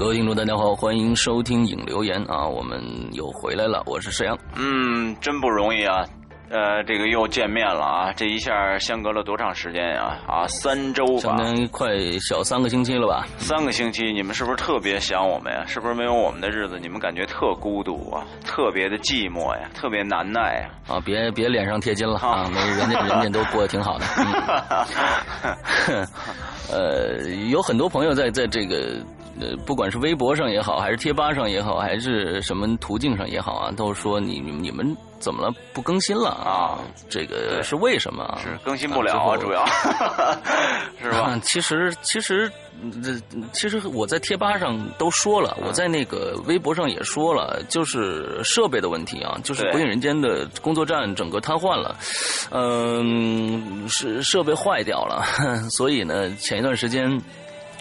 各位听众，大家好，欢迎收听影留言啊，我们又回来了，我是沈阳。嗯，真不容易啊，呃，这个又见面了啊，这一下相隔了多长时间呀？啊，三周吧，相当于快小三个星期了吧？三个星期，你们是不是特别想我们呀？是不是没有我们的日子，你们感觉特孤独啊，特别的寂寞呀，特别难耐呀？啊，别别脸上贴金了啊，没人家 人家都过得挺好的。嗯、呃，有很多朋友在在这个。呃，不管是微博上也好，还是贴吧上也好，还是什么途径上也好啊，都说你你们怎么了？不更新了啊？这个是为什么？是更新不了啊，主要 是吧？其实其实这其实我在贴吧上都说了，我在那个微博上也说了，就是设备的问题啊，就是《鬼影人间》的工作站整个瘫痪了，嗯，是设备坏掉了，所以呢，前一段时间。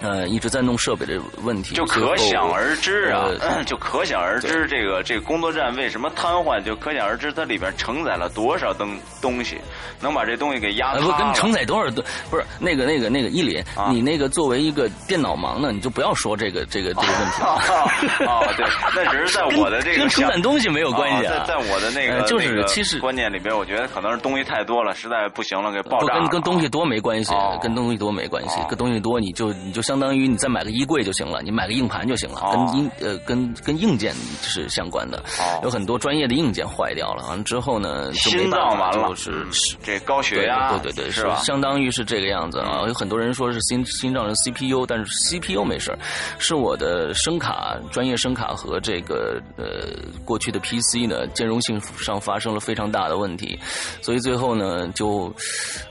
呃，一直在弄设备的问题，就可想而知啊，就可想而知这个这个工作站为什么瘫痪，就可想而知它里边承载了多少东东西，能把这东西给压塌不跟承载多少东？不是那个那个那个伊林，你那个作为一个电脑盲呢，你就不要说这个这个这个问题了。啊，对，那只是在我的这个跟承载东西没有关系啊，在我的那个就是其实观念里边，我觉得可能是东西太多了，实在不行了，给爆炸。跟跟东西多没关系，跟东西多没关系，跟东西多你就你就。相当于你再买个衣柜就行了，你买个硬盘就行了，跟硬呃跟跟硬件是相关的，有很多专业的硬件坏掉了，完了之后呢，心脏完了，是这高血压，对对对，是吧？相当于是这个样子啊。有很多人说是心心脏是 CPU，但是 CPU 没事是我的声卡专业声卡和这个呃过去的 PC 呢兼容性上发生了非常大的问题，所以最后呢就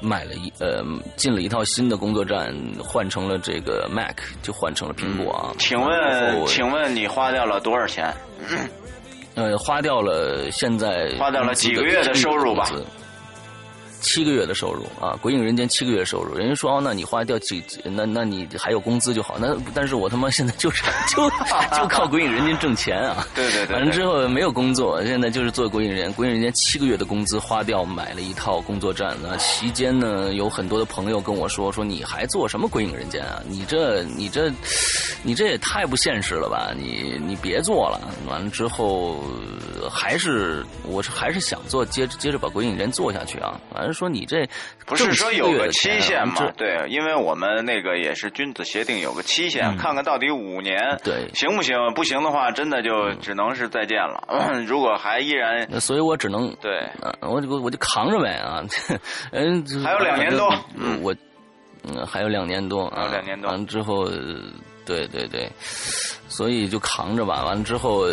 买了一呃进了一套新的工作站，换成了这个。Mac 就换成了苹果啊？请问，请问你花掉了多少钱？呃，花掉了现在花掉了几个月的收入吧？七个月的收入啊，《鬼影人间》七个月收入，人家说哦，那你花掉几，那那你还有工资就好。那但是我他妈现在就是 就就靠《鬼影人间》挣钱啊！对对对，完了之后没有工作，现在就是做《鬼影人间》。《鬼影人间》七个月的工资花掉买了一套工作站。那期间呢，有很多的朋友跟我说说你还做什么《鬼影人间》啊？你这你这你这也太不现实了吧？你你别做了。完了之后还是我是还是想做，接着接着把《鬼影人间》做下去啊！完。说你这不是说有个期限吗？对，因为我们那个也是君子协定，有个期限，看看到底五年对行不行？不行的话，真的就只能是再见了。如果还依然，所以我只能对，我我我就扛着呗啊。嗯，还有两年多，我嗯还有两年多啊，两年多完了之后。对对对，所以就扛着吧。完了之后，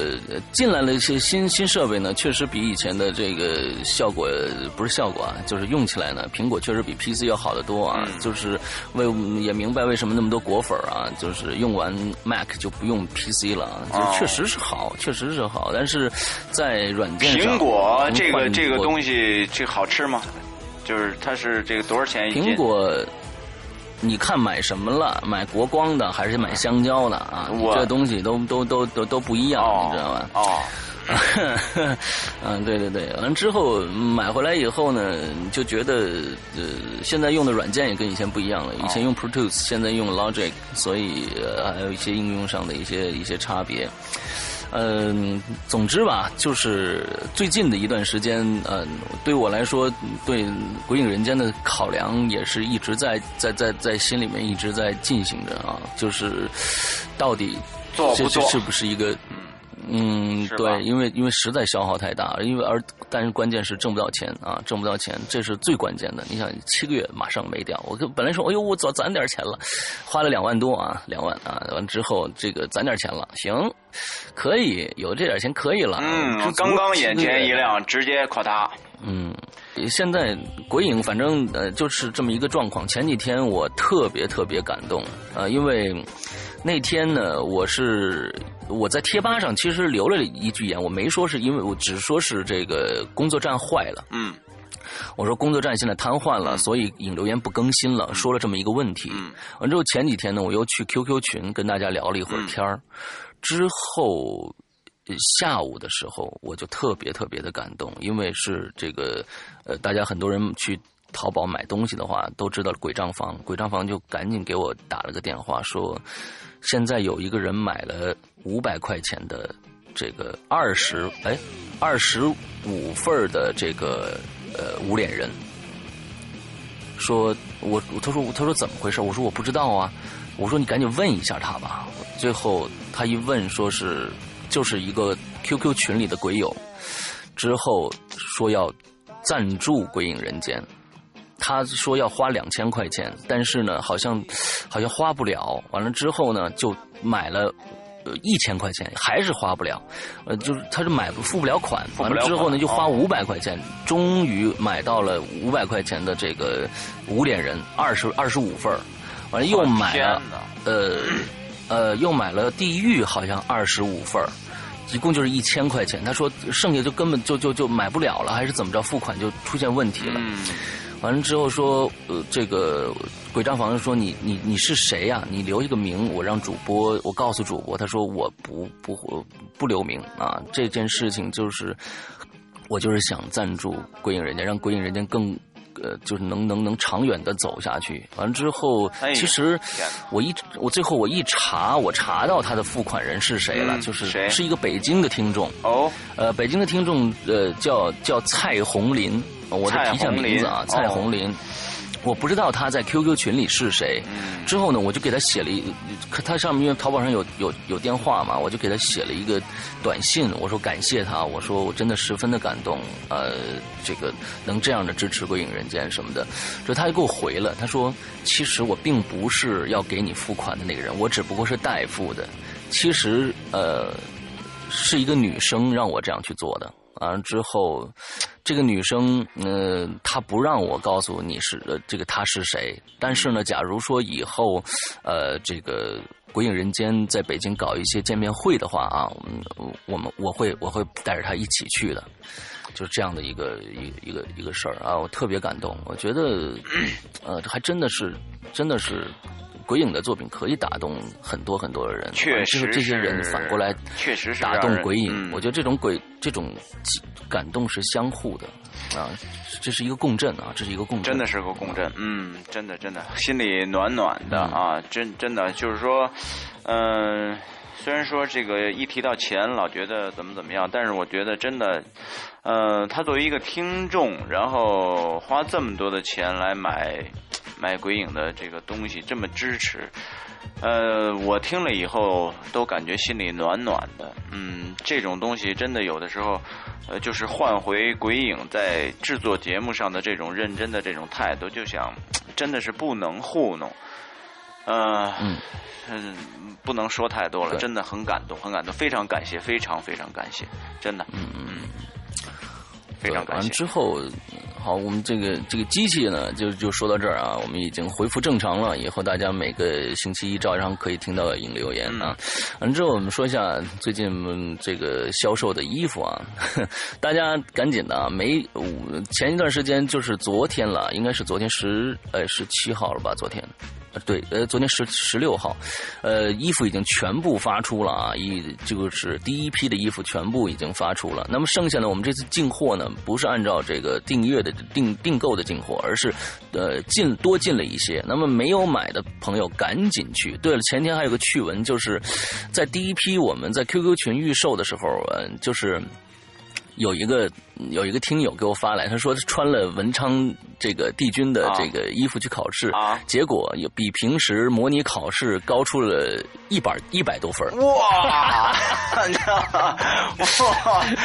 进来了一些新新设备呢，确实比以前的这个效果不是效果啊，就是用起来呢，苹果确实比 PC 要好得多啊。就是为也明白为什么那么多果粉啊，就是用完 Mac 就不用 PC 了，就确实是好，确实是好。但是在软件上，苹果这个这个东西这好吃吗？就是它是这个多少钱一斤？苹果。你看买什么了？买国光的还是买香蕉的啊？这东西都都都都都不一样，你知道吧？哦，嗯，对对对，完之后买回来以后呢，就觉得呃，现在用的软件也跟以前不一样了。以前用 Pro Tools，现在用 Logic，所以还有一些应用上的一些一些差别。嗯，总之吧，就是最近的一段时间，嗯，对我来说，对《鬼影人间》的考量也是一直在在在在心里面一直在进行着啊，就是到底这这是不是一个？嗯，对，因为因为实在消耗太大，因为而但是关键是挣不到钱啊，挣不到钱，这是最关键的。你想七个月马上没掉，我本来说，哎呦，我早攒点钱了，花了两万多啊，两万啊，完之后这个攒点钱了，行，可以有这点钱可以了。嗯，刚刚眼前一亮，直接垮塌。嗯，现在鬼影反正呃就是这么一个状况。前几天我特别特别感动啊，因为那天呢，我是。我在贴吧上其实留了一句言，我没说是因为我只说是这个工作站坏了。嗯，我说工作站现在瘫痪了，所以引留言不更新了，说了这么一个问题。嗯，完之后前几天呢，我又去 QQ 群跟大家聊了一会儿天儿，之后下午的时候我就特别特别的感动，因为是这个呃，大家很多人去。淘宝买东西的话，都知道鬼账房，鬼账房就赶紧给我打了个电话，说现在有一个人买了五百块钱的这个二十哎二十五份的这个呃无脸人，说我他说他说怎么回事？我说我不知道啊，我说你赶紧问一下他吧。最后他一问，说是就是一个 QQ 群里的鬼友，之后说要赞助《鬼影人间》，他说要花两千块钱，但是呢，好像好像花不了。完了之后呢，就买了一千块钱，还是花不了。呃，就是他是买不付不了款，完了之后呢，就花五百块钱，终于买到了五百块钱的这个无脸人二十二十五份完了又买了呃。呃，又买了地狱，好像二十五份一共就是一千块钱。他说剩下就根本就就就买不了了，还是怎么着？付款就出现问题了。完了之后说，呃，这个鬼账房说你你你是谁呀？你留一个名，我让主播我告诉主播。他说我不不不留名啊。这件事情就是我就是想赞助鬼影人家，让鬼影人家更。呃，就是能能能长远的走下去。完了之后，其实我一我最后我一查，我查到他的付款人是谁了，就是是一个北京的听众。哦，呃，北京的听众，呃，叫叫蔡红林，我的提一下名字啊，蔡红林。我不知道他在 QQ 群里是谁，之后呢，我就给他写了一，他上面因为淘宝上有有有电话嘛，我就给他写了一个短信，我说感谢他，我说我真的十分的感动，呃，这个能这样的支持《鬼影人间》什么的，就他就给我回了，他说其实我并不是要给你付款的那个人，我只不过是代付的，其实呃是一个女生让我这样去做的。完了之后，这个女生，呃，她不让我告诉你是呃，这个她是谁。但是呢，假如说以后，呃，这个鬼影人间在北京搞一些见面会的话啊，嗯，我们我会我会带着她一起去的，就是这样的一个一一个一个事儿啊，我特别感动。我觉得，呃，还真的是，真的是。鬼影的作品可以打动很多很多的人，确实，这些人反过来确实是打动鬼影。我觉得这种鬼这种感动是相互的啊，这是一个共振啊，这是一个共振，真的是个共振。嗯，真的真的心里暖暖的啊，真真的就是说，嗯，虽然说这个一提到钱老觉得怎么怎么样，但是我觉得真的，呃，他作为一个听众，然后花这么多的钱来买。买鬼影的这个东西这么支持，呃，我听了以后都感觉心里暖暖的。嗯，这种东西真的有的时候，呃，就是换回鬼影在制作节目上的这种认真的这种态度，就想真的是不能糊弄。呃，嗯，不能说太多了，真的很感动，很感动，非常感谢，非常非常感谢，真的，嗯嗯，非常感谢。完之后。好，我们这个这个机器呢，就就说到这儿啊，我们已经恢复正常了。以后大家每个星期一照常可以听到影留言啊。完之后，我们说一下最近这个销售的衣服啊，大家赶紧的啊，没前一段时间就是昨天了，应该是昨天十呃十七号了吧？昨天。对，呃，昨天十十六号，呃，衣服已经全部发出了啊，一就是第一批的衣服全部已经发出了。那么剩下的我们这次进货呢，不是按照这个订阅的订订购的进货，而是呃进多进了一些。那么没有买的朋友赶紧去。对了，前天还有个趣闻，就是在第一批我们在 QQ 群预售的时候，嗯，就是有一个。有一个听友给我发来，他说他穿了文昌这个帝君的这个衣服去考试，结果有比平时模拟考试高出了一百一百多分哇！哇！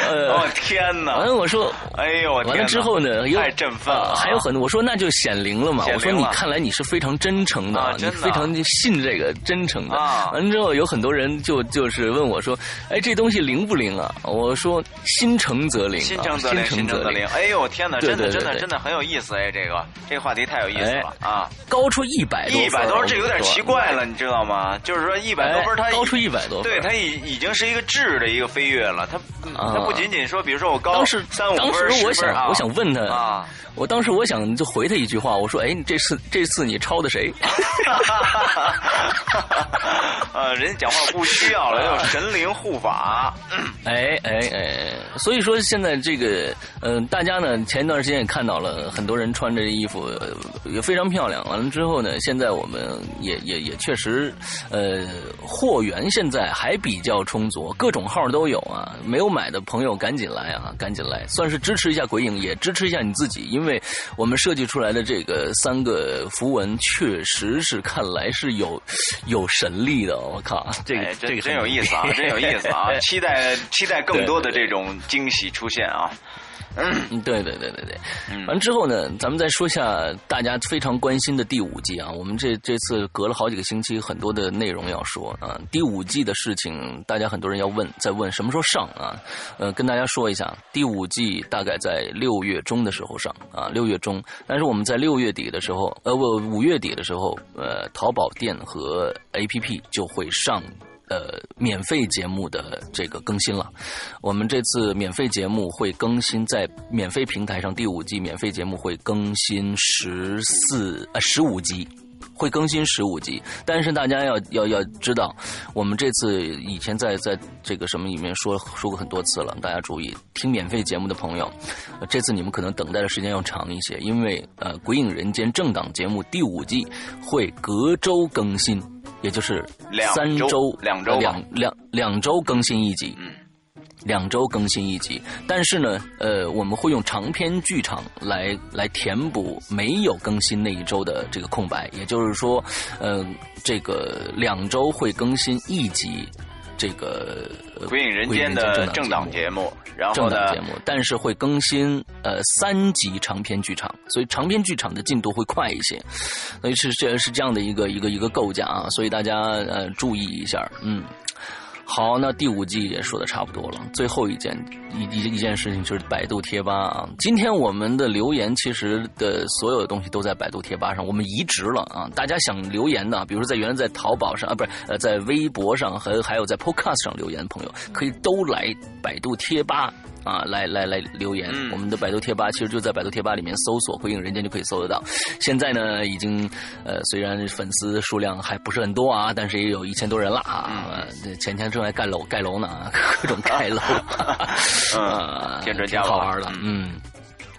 哦天哪！完了我说，哎呦！完了之后呢，太振奋了。还有很多，我说那就显灵了嘛。我说你看来你是非常真诚的，你非常信这个真诚的。完了之后有很多人就就是问我说，哎，这东西灵不灵啊？我说心诚则灵。则灵，心诚则灵。哎呦，天哪，真的，真的，真的很有意思哎！这个，这个话题太有意思了啊！高出一百多，一百多，这有点奇怪了，你知道吗？就是说一百多分，它高出一百多，对，它已已经是一个质的一个飞跃了。它它不仅仅说，比如说我高三五分，当时我想，我想问他啊，我当时我想就回他一句话，我说：“哎，你这次这次你抄的谁？”呃，人家讲话不需要了，有神灵护法。哎哎哎，所以说现在这个。对，嗯，大家呢前一段时间也看到了很多人穿着衣服也非常漂亮。完了之后呢，现在我们也也也确实，呃，货源现在还比较充足，各种号都有啊。没有买的朋友赶紧来啊，赶紧来，算是支持一下鬼影，也支持一下你自己，因为我们设计出来的这个三个符文确实是看来是有有神力的。我靠，这个这个真有意思啊，真有意思啊！期待期待更多的这种惊喜出现啊！嗯，对对对对对，完之后呢，咱们再说一下大家非常关心的第五季啊。我们这这次隔了好几个星期，很多的内容要说啊。第五季的事情，大家很多人要问，在问什么时候上啊？呃，跟大家说一下，第五季大概在六月中的时候上啊，六月中。但是我们在六月底的时候，呃不，五月底的时候，呃，淘宝店和 APP 就会上。呃，免费节目的这个更新了，我们这次免费节目会更新在免费平台上，第五季免费节目会更新十四呃十五集，会更新十五集。但是大家要要要知道，我们这次以前在在这个什么里面说说过很多次了，大家注意听免费节目的朋友，这次你们可能等待的时间要长一些，因为呃《鬼影人间》正档节目第五季会隔周更新。也就是三周，两周，两两两周更新一集，嗯，两周更新一集。但是呢，呃，我们会用长篇剧场来来填补没有更新那一周的这个空白。也就是说，呃，这个两周会更新一集。这个《鬼影人间》的正档节目，然后正档节目，但是会更新呃三集长篇剧场，所以长篇剧场的进度会快一些，所以是这是这样的一个一个一个构架啊，所以大家呃注意一下，嗯。好，那第五季也说的差不多了。最后一件一一一件事情就是百度贴吧啊。今天我们的留言其实的所有的东西都在百度贴吧上，我们移植了啊。大家想留言的，比如说在原来在淘宝上啊，不是呃在微博上和还有在 Podcast 上留言的朋友，可以都来百度贴吧。啊，来来来留言！我们的百度贴吧其实就在百度贴吧里面搜索“回应人间”就可以搜得到。现在呢，已经呃，虽然粉丝数量还不是很多啊，但是也有一千多人了啊。前天正在盖楼盖楼呢，各种盖楼，嗯，挺好玩的，嗯。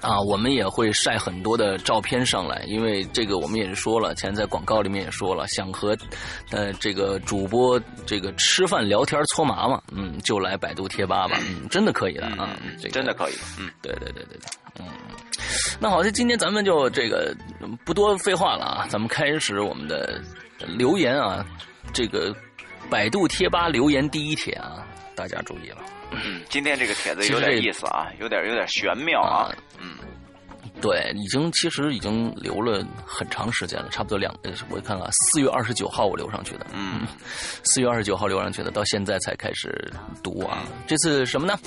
啊，我们也会晒很多的照片上来，因为这个我们也是说了，前在广告里面也说了，想和呃这个主播这个吃饭聊天搓麻嘛，嗯，就来百度贴吧吧，嗯，真的可以的啊，真的可以，嗯，对对对对对，嗯，那好，那今天咱们就这个不多废话了啊，咱们开始我们的留言啊，这个百度贴吧留言第一帖啊，大家注意了。嗯，今天这个帖子有点意思啊，有点有点玄妙啊。嗯，对，已经其实已经留了很长时间了，差不多两，我看看，四月二十九号我留上去的。嗯，四月二十九号留上去的，到现在才开始读啊。这次什么呢？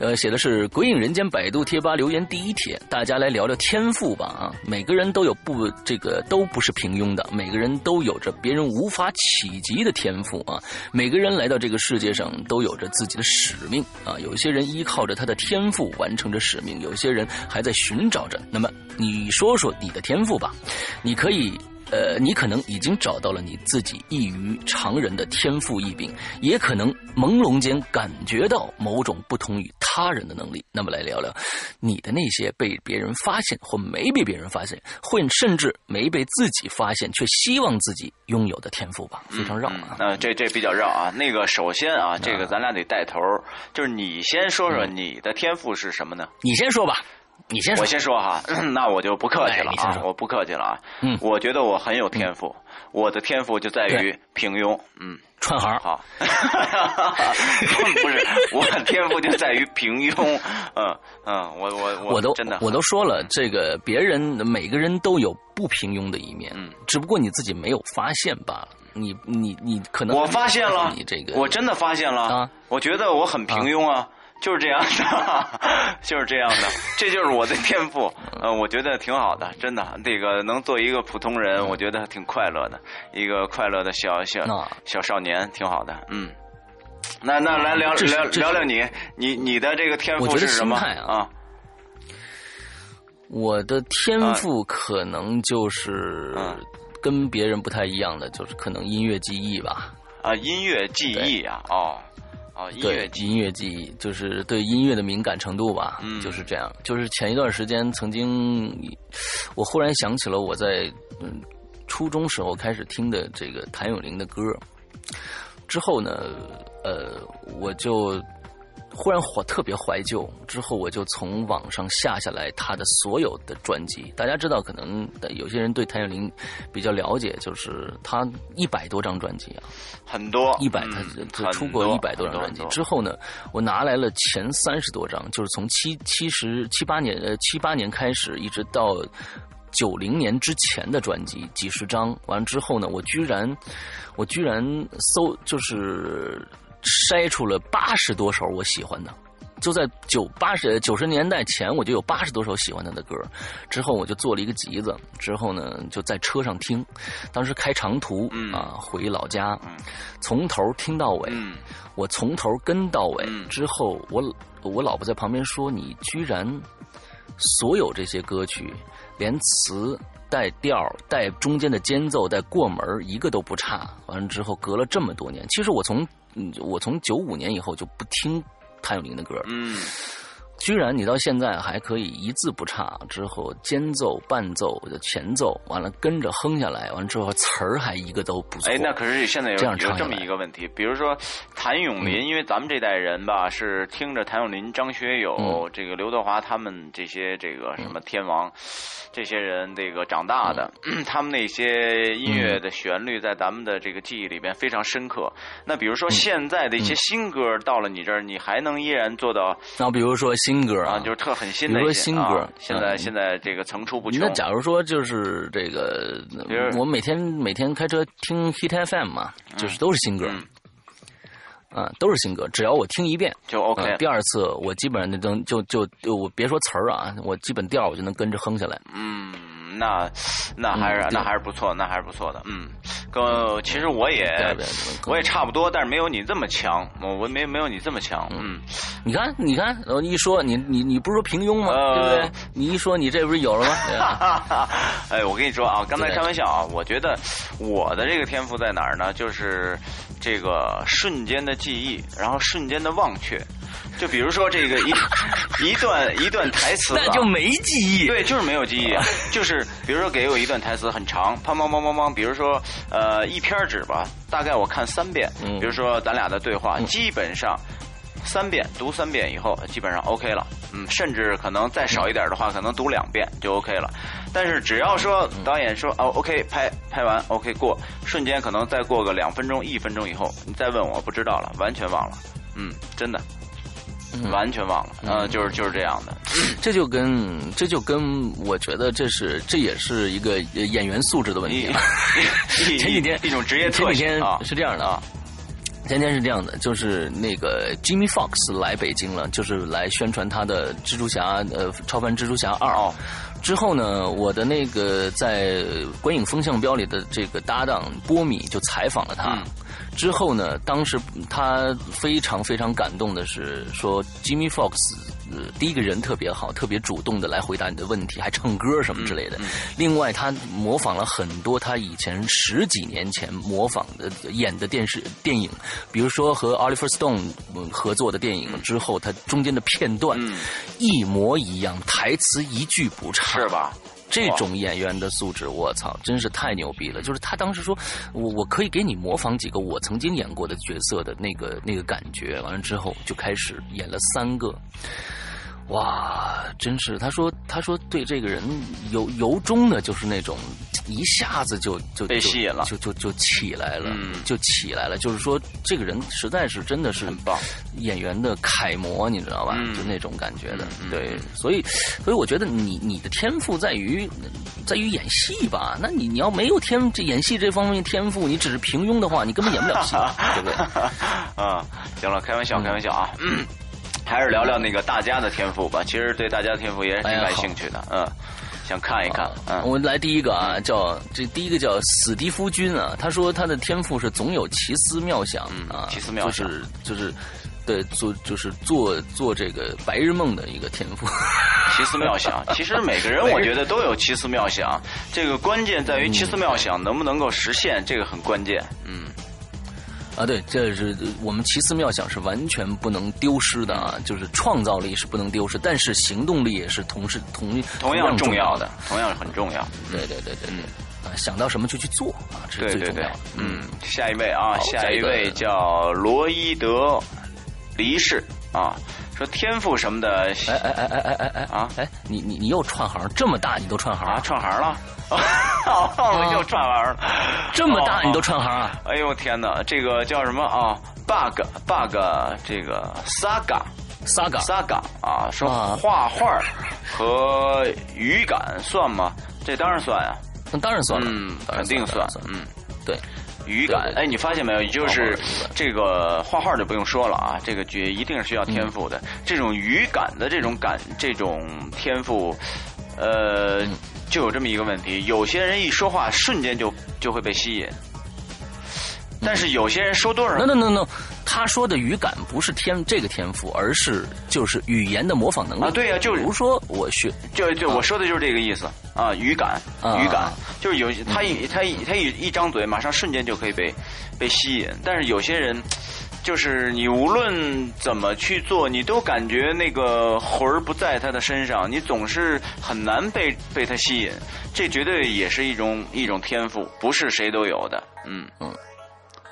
呃，写的是《鬼影人间》百度贴吧留言第一帖，大家来聊聊天赋吧啊！每个人都有不这个都不是平庸的，每个人都有着别人无法企及的天赋啊！每个人来到这个世界上都有着自己的使命啊！有些人依靠着他的天赋完成着使命，有些人还在寻找着。那么，你说说你的天赋吧，你可以。呃，你可能已经找到了你自己异于常人的天赋异禀，也可能朦胧间感觉到某种不同于他人的能力。那么，来聊聊你的那些被别人发现或没被别人发现，或甚至没被自己发现却希望自己拥有的天赋吧。非常绕啊！那这这比较绕啊。那个，首先啊，这个咱俩得带头，就是你先说说你的天赋是什么呢？你先说吧。你先，我先说哈，那我就不客气了啊，我不客气了啊。嗯，我觉得我很有天赋，我的天赋就在于平庸。嗯，串行。好，不是，我的天赋就在于平庸。嗯嗯，我我我都真的。我都说了，这个别人每个人都有不平庸的一面，嗯，只不过你自己没有发现罢了。你你你可能我发现了，你这个我真的发现了。啊，我觉得我很平庸啊。就是这样的，就是这样的，这就是我的天赋。呃，我觉得挺好的，真的，这个能做一个普通人，我觉得挺快乐的，一个快乐的小小小少年，挺好的。嗯，那那来聊聊聊聊你，你你的这个天赋是什么啊？我的天赋可能就是跟别人不太一样的，就是可能音乐记忆吧。啊，音乐记忆啊，哦。啊，音对乐记忆音乐记忆，就是对音乐的敏感程度吧，嗯就是这样。就是前一段时间曾经，我忽然想起了我在嗯初中时候开始听的这个谭咏麟的歌，之后呢，呃，我就忽然怀特别怀旧，之后我就从网上下下来他的所有的专辑。大家知道，可能有些人对谭咏麟比较了解，就是他一百多张专辑啊，很多一百，嗯他他出过一百多张专辑之后呢，我拿来了前三十多张，就是从七七十七八年呃七八年开始，一直到九零年之前的专辑几十张。完了之后呢，我居然我居然搜就是筛出了八十多首我喜欢的。就在九八十九十年代前，我就有八十多首喜欢他的歌。之后我就做了一个集子，之后呢就在车上听。当时开长途、嗯啊，回老家，嗯从头听到尾，嗯我从头跟到尾。嗯之后我我老婆在旁边说：“你居然所有这些歌曲，连词带调、带中间的间奏、带过门一个都不差。”完了之后，隔了这么多年，其实我从嗯嗯我从九五年以后就不听谭咏麟的歌了。嗯，居然你到现在还可以一字不差，之后间奏、伴奏的前奏，完了跟着哼下来，完了之后词儿还一个都不错。哎，那可是现在有这样有这么一个问题，比如说谭咏麟，因为咱们这代人吧是听着谭咏麟、张学友、嗯这个刘德华他们这些这个什么天王。这些人这个长大的，他们那些音乐的旋律在咱们的这个记忆里边非常深刻。那比如说现在的一些新歌到了你这儿，你还能依然做到那比如说新歌啊，就是特很新的比如一些说新歌啊现在嗯。现在这个层出不穷。那假如说就是这个我每天每天开车听 Hit FM 嘛，就是都是新歌，嗯啊，都是新歌。只要我听一遍，就 OK 呃第二次我基本上就能就就就我别说词儿啊，我基本调我就能跟着哼下来。嗯，那那还是、嗯那还是不错，那还是不错的。嗯，跟其实我也我也差不多，但是没有你这么强，我我没没有你这么强。嗯，你看，你看，我一说你你你不是说平庸吗？呃对不对？你一说你这不是有了吗？哎，我跟你说啊，刚才开玩笑啊，我觉得我的这个天赋在哪儿呢？就是这个瞬间的记忆，然后瞬间的忘却。就比如说这个一 一段一段台词吧，那就没记忆。对，就是没有记忆，就是比如说给我一段台词很长，砰砰砰砰砰，比如说呃一篇纸吧，大概我看三遍，嗯。比如说咱俩的对话，基本上三遍读三遍以后，基本上 OK 了，嗯，甚至可能再少一点的话，可能读两遍就 OK 了。但是只要说导演说哦 OK 拍拍完 OK 过，瞬间可能再过个两分钟一分钟以后，你再问我不知道了，完全忘了，嗯，真的。嗯。完全忘了，嗯，就是就是这样的，这就跟这就跟我觉得这是这也是一个演员素质的问题 前几天一种职业特性啊，是这样的啊，前天是这样的，就是那个 Jimmy Fox 来北京了，就是来宣传他的蜘蛛侠呃超凡蜘蛛侠二。哦之后呢，我的那个在观影风向标里的这个搭档波米就采访了他。之后呢，当时他非常非常感动的是说，Jimmy Fox 呃第一个人特别好，特别主动的来回答你的问题，还唱歌什么之类的。另外，他模仿了很多他以前十几年前模仿的演的电视电影，比如说和 Oliver Stone 嗯合作的电影之后，他中间的片段、嗯一模一样，台词一句不差，是？吧？这种演员的素质，我操，真是太牛逼了！就是他当时说，我我可以给你模仿几个我曾经演过的角色的那个那个感觉，完了之后就开始演了三个。哇，真是！他说，他说对这个人由由衷的，就是那种一下子就就就被吸引了就就就起来了，嗯就起来了。就是说，这个人实在是真的是很棒演员的楷模，你知道吧？嗯就那种感觉的。嗯嗯对，所以，所以我觉得你你的天赋在于在于演戏吧？那你你要没有天这演戏这方面天赋，你只是平庸的话，你根本演不了戏，对不对？啊，行了，开玩笑，嗯开玩笑啊。嗯，还是聊聊那个大家的天赋吧。其实对大家的天赋也是挺感兴趣的，嗯，想看一看，嗯，我们来第一个啊，叫这第一个叫史蒂夫君啊，他说他的天赋是总有奇思妙想嗯啊，奇思妙想就是就是对做就是做做这个白日梦的一个天赋。奇思妙想。其实每个人我觉得都有奇思妙想，这个关键在于奇思妙想能不能够实现，这个很关键。嗯啊，对，这是我们奇思妙想是完全不能丢失的啊，就是创造力是不能丢失，但是行动力也是同时同同样重要的，同样很重要。对对对对对，啊，想到什么就去做啊，这是最重要的。嗯，下一位啊，下一位叫罗伊德离世啊。说天赋什么的，哎哎哎哎哎哎哎啊！哎，你你你又串行，这么大你都串行啊？串行了，我 又串行了，这么大你都串行啊？哎呦天哪，这个叫什么啊？bug bug 这个 saga saga saga 啊，说画画和语感算吗？这当然算呀，那当然算了，嗯，肯定算，嗯，对。语感，哎，你发现没有？就是这个画画就不用说了啊，这个绝一定是需要天赋的。这种语感的这种感，这种天赋，呃，就有这么一个问题：有些人一说话，瞬间就就会被吸引。但是有些人说多少？no no no no，他说的语感不是天这个天赋，而是就是语言的模仿能力啊。对呀，就比如说我学，就就我说的就是这个意思啊。语感，语感就是有他一他一他一一张嘴，马上瞬间就可以被被吸引。但是有些人就是你无论怎么去做，你都感觉那个魂儿不在他的身上，你总是很难被被他吸引。这绝对也是一种一种天赋，不是谁都有的。嗯嗯。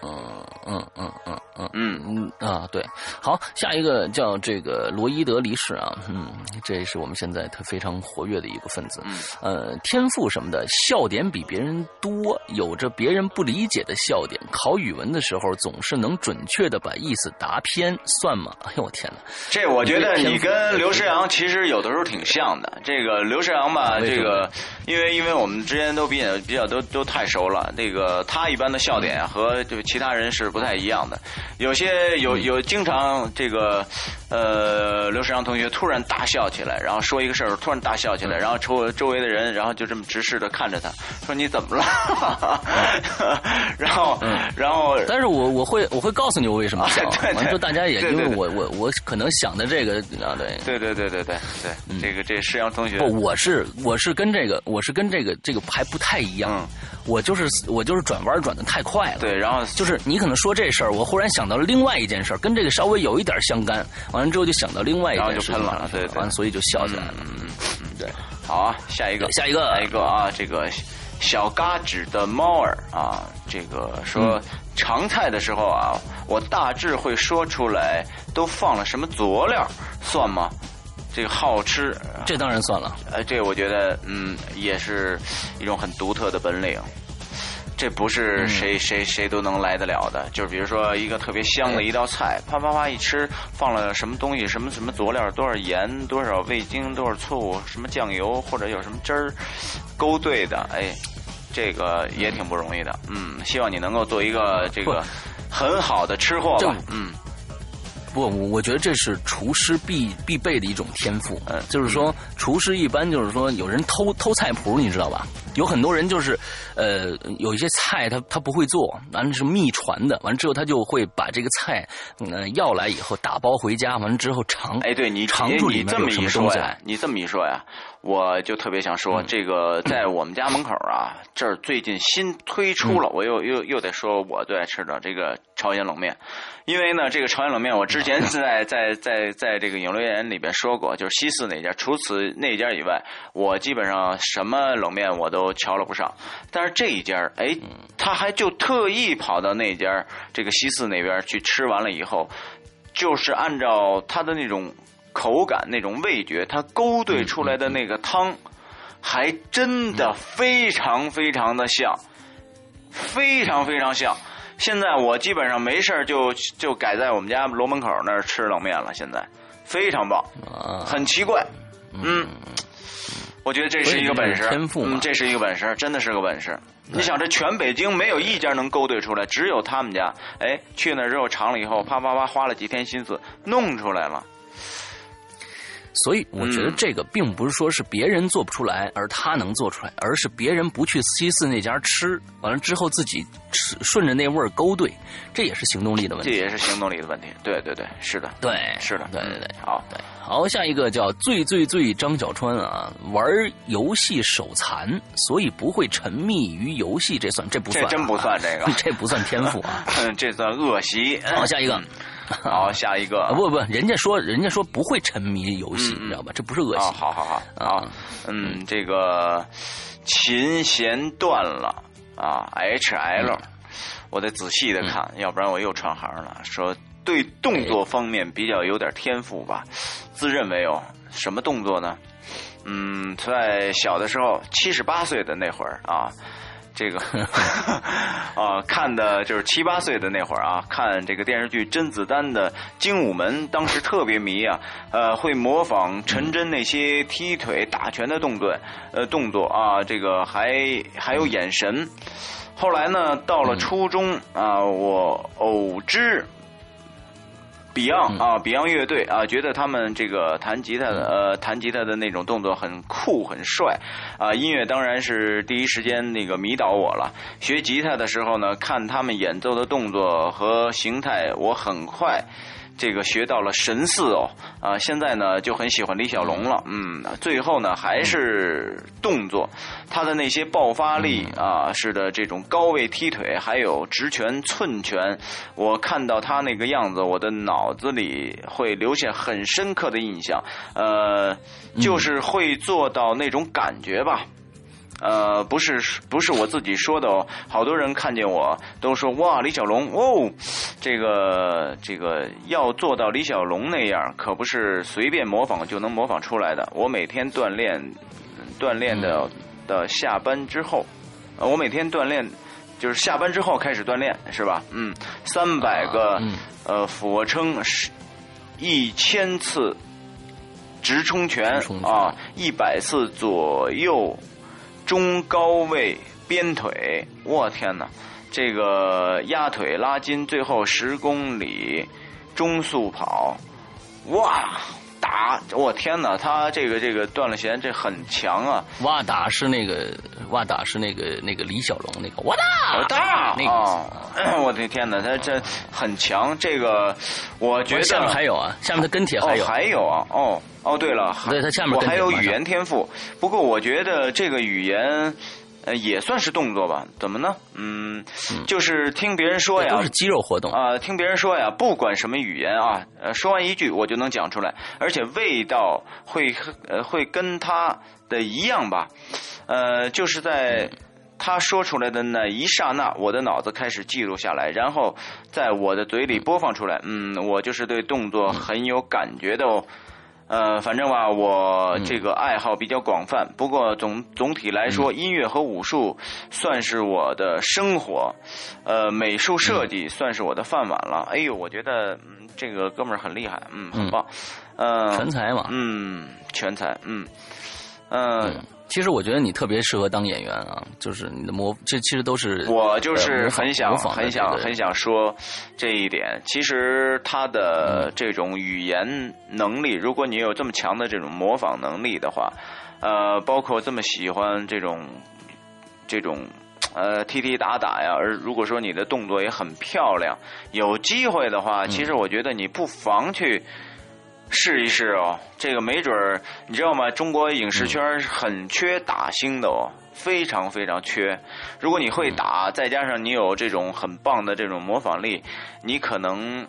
嗯嗯嗯嗯嗯嗯。嗯。啊，对，好，下一个叫这个罗伊德离世啊，嗯，这也是我们现在他非常活跃的一个分子，呃，天赋什么的，笑点比别人多，有着别人不理解的笑点，考语文的时候总是能准确的把意思答偏，算吗？哎呦我天哪，这我觉得你跟刘诗阳其实有的时候挺像的，这个刘诗阳吧，这个因为因为我们之间都比较比较都都太熟了，那个他一般的笑点和就。其他人是不太一样的，有些有有经常这个，呃，刘世阳同学突然大笑起来，然后说一个事儿，突然大笑起来，然后周周围的人，然后就这么直视的看着他，说你怎么了？然后，然后，但是我我会我会告诉你我为什么笑，完了之后大家也因为我我我可能想的这个啊对，对对对对对对，这个这世阳同学。不，我是我是跟这个我是跟这个这个还不太一样，我就是我就是转弯转的太快了，对，然后。就是你可能说这事儿，我忽然想到了另外一件事儿，跟这个稍微有一点相干。完了之后就想到另外一件事，喷了，对，完了所以就笑起来了。嗯嗯，对，好啊，下一个，下一个，下一个啊，这个小嘎子的猫儿啊，这个说尝菜的时候啊，我大致会说出来都放了什么佐料，算吗？这个好吃，这当然算了。呃，这我觉得嗯，也是一种很独特的本领。这不是谁谁谁都能来得了的，就是比如说一个特别香的一道菜，啪啪啪一吃，放了什么东西，什么什么佐料，多少盐，多少味精，多少醋，什么酱油或者有什么汁儿，勾兑的，哎，这个也挺不容易的。嗯，希望你能够做一个这个很好的吃货吧。嗯。不，我我觉得这是厨师必必备的一种天赋。嗯，就是说，厨师一般就是说，有人偷偷菜谱，你知道吧？有很多人就是，呃，有一些菜他他不会做，完了是秘传的，完了之后他就会把这个菜，嗯，要来以后打包回家，完了之后尝。哎，对你尝出你这么一说呀，你这么一说呀，我就特别想说，这个在我们家门口啊，这儿最近新推出了，我又又又得说我最爱吃的这个朝鲜冷面。因为呢，这个朝鲜冷面我之前在在在在这个影留言里边说过，就是西四那家。除此那家以外，我基本上什么冷面我都瞧了不上。但是这一家，哎，他还就特意跑到那家这个西四那边去吃完了以后，就是按照他的那种口感、那种味觉，它勾兑出来的那个汤，还真的非常非常的像，非常非常像。现在我基本上没事就就改在我们家楼门口那儿吃冷面了。现在非常棒，很奇怪，嗯，我觉得这是一个本事，天赋这是一个本事，真的是个本事。你想，这全北京没有一家能勾兑出来，只有他们家。哎，去那之后尝了以后，啪啪啪花了几天心思弄出来了。所以我觉得这个并不是说是别人做不出来，而他能做出来，而是别人不去西四那家吃，完了之后自己吃顺着那味儿勾兑，这也是行动力的问题。这也是行动力的问题。对对对，是的，对，是的，对对对，好，对，好，下一个叫最最最张小川啊，玩游戏手残，所以不会沉迷于游戏，这算这不算？这真不算这个，这不算天赋啊，这算恶习。好，下一个。好，下一个不不，人家说人家说不会沉迷游戏，你知道吧？这不是恶习。好好好啊，嗯，这个琴弦断了啊，H L，我得仔细的看，要不然我又串行了。说对动作方面比较有点天赋吧，自认为有，什么动作呢？嗯，在小的时候，七十八岁的那会儿啊。这个啊，看的就是七八岁的那会儿啊，看这个电视剧《甄子丹的精武门》，当时特别迷啊，呃，会模仿陈真那些踢腿、打拳的动作，呃，动作啊，这个还还有眼神。后来呢，到了初中啊，我偶知。Beyond 啊，Beyond 乐队啊，觉得他们这个弹吉他的呃，弹吉他的那种动作很酷很帅啊，音乐当然是第一时间那个迷倒我了。学吉他的时候呢，看他们演奏的动作和形态，我很快。这个学到了神似哦啊，现在呢就很喜欢李小龙了，嗯，最后呢还是动作，他的那些爆发力啊，是的这种高位踢腿，还有直拳寸拳，我看到他那个样子，我的脑子里会留下很深刻的印象，呃，就是会做到那种感觉吧。呃，不是，不是我自己说的哦。好多人看见我都说哇，李小龙哦，这个这个要做到李小龙那样，可不是随便模仿就能模仿出来的。我每天锻炼，锻炼的的下班之后，呃我每天锻炼就是下班之后开始锻炼，是吧？嗯，三百个呃俯卧撑，是一千次直冲拳啊，一百次左右。中高位鞭腿，我天哪！这个压腿拉筋，最后十公里中速跑，哇！打，我天哪！他这个这个断了弦，这很强啊！哇打是那个哇打是那个那个李小龙那个哇打哇打那个，我的天哪！他这很强，这个我觉得下面还有啊，下面的跟帖还有还有啊，哦哦对了，对他下面我还有语言天赋，不过我觉得这个语言。呃，也算是动作吧？怎么呢？嗯，就是听别人说呀，都是肌肉活动啊。听别人说呀，不管什么语言啊，呃，说完一句我就能讲出来，而且味道会呃会跟他的一样吧？呃，就是在他说出来的那一刹那，我的脑子开始记录下来，然后在我的嘴里播放出来。嗯，我就是对动作很有感觉的哦。呃，反正吧，我这个爱好比较广泛。不过总总体来说，音乐和武术算是我的生活，呃，美术设计算是我的饭碗了。哎呦，我觉得这个哥们儿很厉害，嗯，很棒，呃，全才嘛，嗯，全才，嗯，嗯。其实我觉得你特别适合当演员啊，就是你的模，这其实都是我就是很想很想很想说这一点。其实他的这种语言能力，如果你有这么强的这种模仿能力的话，呃，包括这么喜欢这种这种呃踢踢打打呀，而如果说你的动作也很漂亮，有机会的话，其实我觉得你不妨去。试一试哦，这个没准儿，你知道吗？中国影视圈很缺打星的哦，非常非常缺。如果你会打，再加上你有这种很棒的这种模仿力，你可能，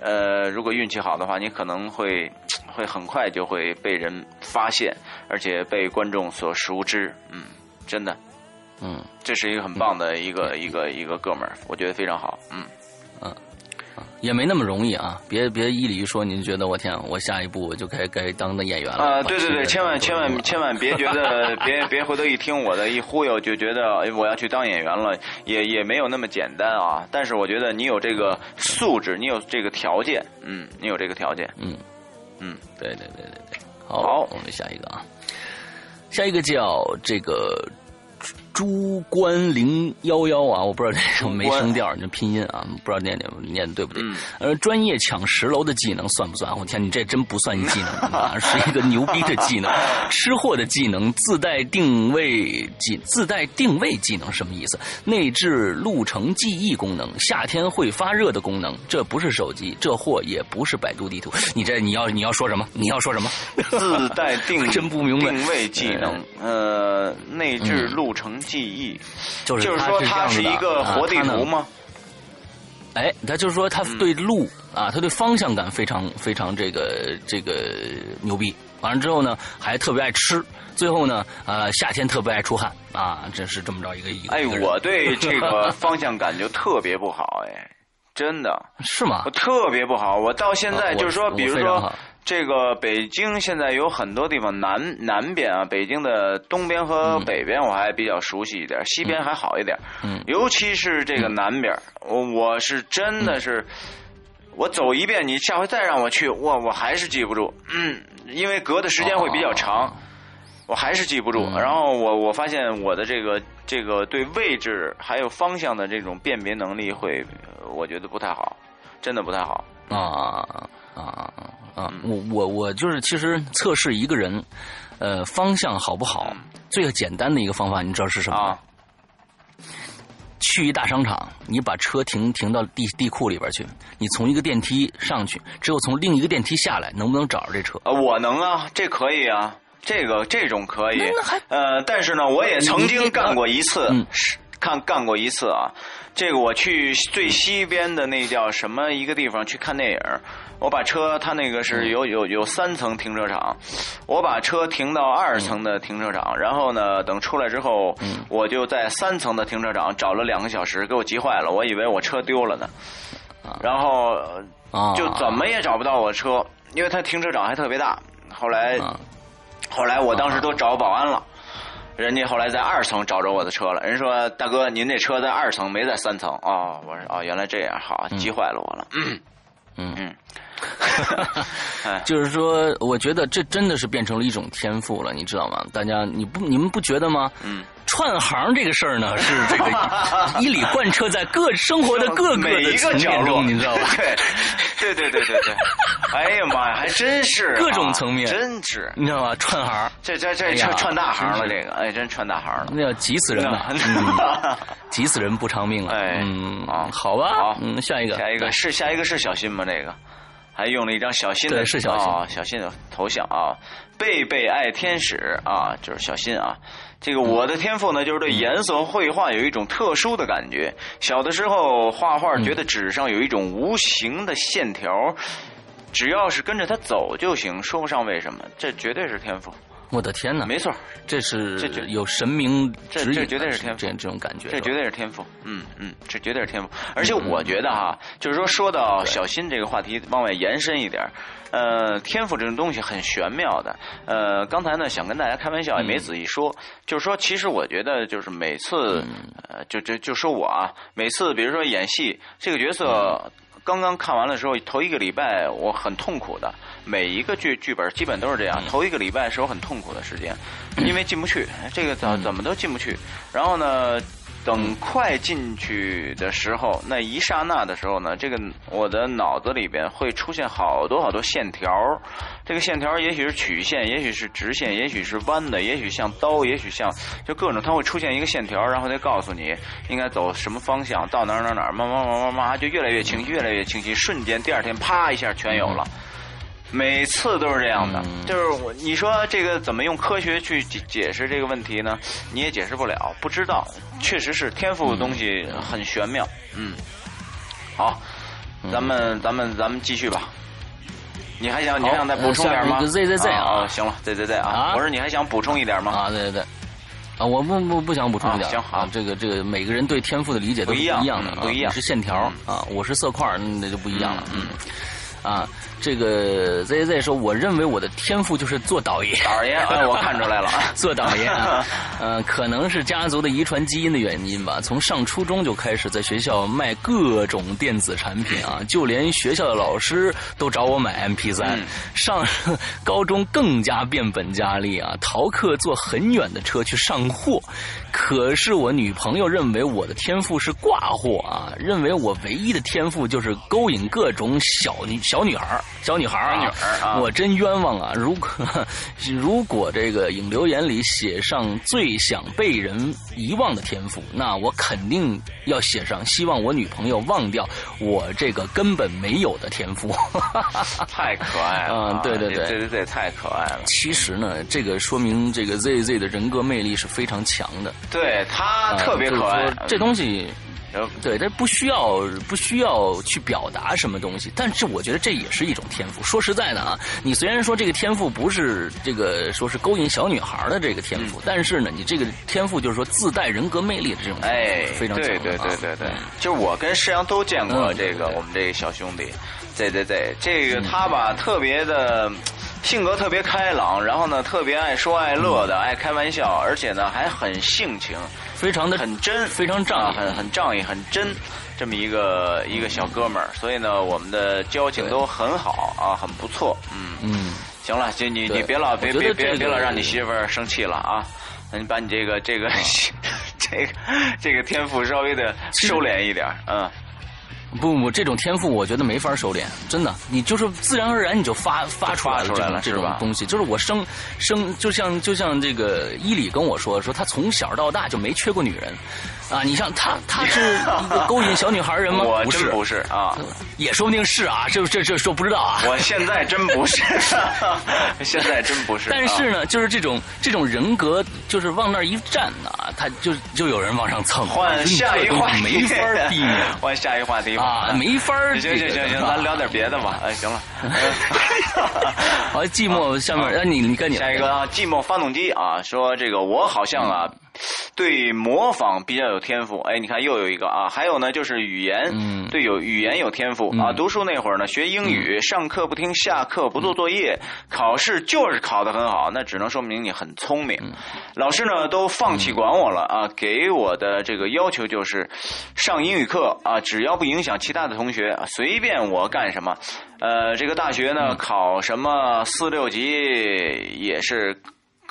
呃，如果运气好的话，你可能会会很快就会被人发现，而且被观众所熟知。嗯，真的，嗯，这是一个很棒的一个一个一个哥们儿，我觉得非常好。嗯。也没那么容易啊！别别一理一说，您觉得我天，我下一步我就该该当的演员了啊！对对对，千万千万千万别觉得 别别回头一听我的一忽悠就觉得哎我要去当演员了，也也没有那么简单啊！但是我觉得你有这个素质，你有这个条件，嗯，你有这个条件，嗯嗯，对对对对对，好，我们下一个啊，下一个叫这个朱关零幺幺啊，我不知道这个没声调，这拼音啊，不知道念念念对不对？呃，专业抢十楼的技能算不算？我天，你这真不算一技能啊，是一个牛逼的技能，吃货的技能，自带定位技，自带定位技能什么意思？内置路程记忆功能，夏天会发热的功能，这不是手机，这货也不是百度地图。你这你要你要说什么？你要说什么？自带定 真不明白定位技能，呃，内置路程。记忆，就是就是说它是一个活地图吗？哎，他就是说他对路啊，他对方向感非常非常这个这个牛逼。完了之后呢，还特别爱吃。最后呢，呃，夏天特别爱出汗啊，这是这么着一个一个。哎，我对 这个方向感就特别不好，哎，真的是吗？我特别不好，我到现在就是说，比如说。这个北京现在有很多地方南南边啊，北京的东边和北边我还比较熟悉一点，西边还好一点。嗯，尤其是这个南边，我我是真的是，我走一遍，你下回再让我去，我我还是记不住。嗯，因为隔的时间会比较长，我还是记不住。然后我我发现我的这个这个对位置还有方向的这种辨别能力会，我觉得不太好，真的不太好。啊啊！啊，我我我就是其实测试一个人，呃，方向好不好，最简单的一个方法，你知道是什么吗？去一大商场，你把车停停到地地库里边去，你从一个电梯上去，只有从另一个电梯下来，能不能找着这车？呃，我能啊，这可以啊，这个这种可以。呃，但是呢，我也曾经干过一次，是看干过一次啊。这个我去最西边的那叫什么一个地方去看电影。我把车，他那个是有有有三层停车场，我把车停到二层的停车场，然后呢，等出来之后，我就在三层的停车场找了两个小时，给我急坏了，我以为我车丢了呢，然后就怎么也找不到我车，因为他停车场还特别大。后来，后来我当时都找保安了，人家后来在二层找着我的车了，人说大哥，您那车在二层，没在三层。哦，我说哦，原来这样，好，急坏了我了，嗯。嗯。就是说，我觉得这真的是变成了一种天赋了，你知道吗？大家，你不你们不觉得吗？嗯，串行这个事儿呢，是这个 一理贯彻在各生活的各个 的层面中，你知道吧？对，对对对对对。哎呀妈呀，还真是各种层面，真是你知道吗？串行，这这这串串大行了，这个哎，真串大行了，那要急死人了，急死人不偿命了。哎，嗯，好吧，好，嗯，下一个，下一个是下一个是小新吗？这个。还用了一张小新的是小啊，小新的头像啊，贝贝爱天使啊，就是小新啊。这个我的天赋呢，就是对颜色绘画有一种特殊的感觉。小的时候画画，觉得纸上有一种无形的线条，只要是跟着它走就行，说不上为什么，这绝对是天赋。我的天哪！没错，这是这有神明指引，这绝对是天赋，这这种感觉，这绝对是天赋。嗯嗯，这绝对是天赋。而且我觉得哈，就是说说到小新这个话题，往外延伸一点，呃，天赋这种东西很玄妙的。呃，刚才呢想跟大家开玩笑，也没仔细说，就是说，其实我觉得就是每次，呃，就就就说我啊，每次比如说演戏，这个角色刚刚看完了之后，头一个礼拜我很痛苦的。每一个剧剧本基本都是这样，头一个礼拜是我很痛苦的时间，因为进不去，这个怎怎么都进不去。然后呢，等快进去的时候，那一刹那的时候呢，这个我的脑子里边会出现好多好多线条，这个线条也许是曲线，也许是直线，也许是弯的，也许像刀，也许像就各种，它会出现一个线条，然后再告诉你应该走什么方向，到哪儿哪儿哪儿，慢慢慢慢慢就越来越清晰，越来越清晰，瞬间第二天啪一下全有了。每次都是这样的，就是我你说这个怎么用科学去解解释这个问题呢？你也解释不了，不知道，确实是天赋的东西很玄妙。嗯，好，咱们咱们咱们继续吧。你还想你还想再补充点吗？Z Z Z 啊，行了，Z Z Z 啊，我说你还想补充一点吗？啊，对对对，啊，我不不不想补充一点。行好，这个这个每个人对天赋的理解都不一样的，不一样是线条啊，我是色块，那就不一样了。嗯。啊，这个 Z Z 说，我认为我的天赋就是做导演。导演，哎，我看出来了，做导演啊，呃，可能是家族的遗传基因的原因吧。从上初中就开始在学校卖各种电子产品啊，就连学校的老师都找我买 MP 三。上高中更加变本加厉啊，逃课坐很远的车去上货。可是我女朋友认为我的天赋是挂货啊，认为我唯一的天赋就是勾引各种小女小女孩小女孩啊，我真冤枉啊！如果 如果这个影留言里写上最想被人遗忘的天赋，那我肯定要写上希望我女朋友忘掉我这个根本没有的天赋。太可爱了，嗯，对对对对对对，太可爱了。其实呢，这个说明这个 Z Z 的人格魅力是非常强的。对他特别可爱，这东西，对，他不需要不需要去表达什么东西，但是我觉得这也是一种天赋。说实在的啊，你虽然说这个天赋不是这个说是勾引小女孩的这个天赋，但是呢，你这个天赋就是说自带人格魅力的这种，哎，非常对对对对对，就我跟石阳都见过这个我们这个小兄弟，对对对，这个他吧特别的。性格特别开朗，然后呢，特别爱说爱乐的，爱开玩笑，而且呢还很性情，非常的很真，非常仗义，很很仗义，很真，这么一个一个小哥们儿。所以呢，我们的交情都很好啊，很不错。嗯嗯，行了，就你你别老别别别别老让你媳妇儿生气了啊！那你把你这个这个 这个这个天赋稍微的收敛一点，嗯。不不，这种天赋我觉得没法收敛，真的，你就是自然而然你就发发出来了，这种东西，就是我生生就像就像这个伊里跟我说说，他从小到大就没缺过女人。啊，你像他，他是一个勾引小女孩人吗？我真，不是啊，也说不定是啊，这这这说不知道啊。我现在真不是，现在真不是。但是呢，就是这种这种人格，就是往那一站呢，他就就有人往上蹭。换下一话题，没法避免。换下一话题啊，没法行行行行，咱聊点别的吧。哎，行了。好，寂寞下面，那你你跟你下一个啊，寂寞发动机啊，说这个我好像啊。对模仿比较有天赋，哎，你看又有一个啊，还有呢，就是语言，对有语言有天赋啊。读书那会儿呢，学英语，上课不听，下课不做作业，考试就是考得很好，那只能说明你很聪明。老师呢都放弃管我了啊，给我的这个要求就是上英语课啊，只要不影响其他的同学，随便我干什么。呃，这个大学呢考什么四六级也是。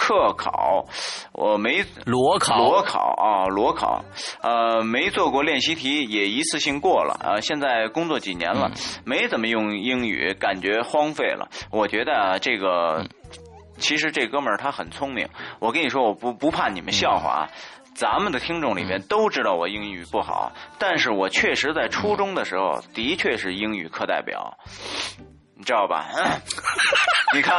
课考，我没裸考，裸考啊，裸考，呃，没做过练习题，也一次性过了啊。现在工作几年了，没怎么用英语，感觉荒废了。我觉得啊，这个其实这哥们儿他很聪明。我跟你说，我不不怕你们笑话啊。咱们的听众里面都知道我英语不好，但是我确实在初中的时候的确是英语课代表。你知道吧？你看，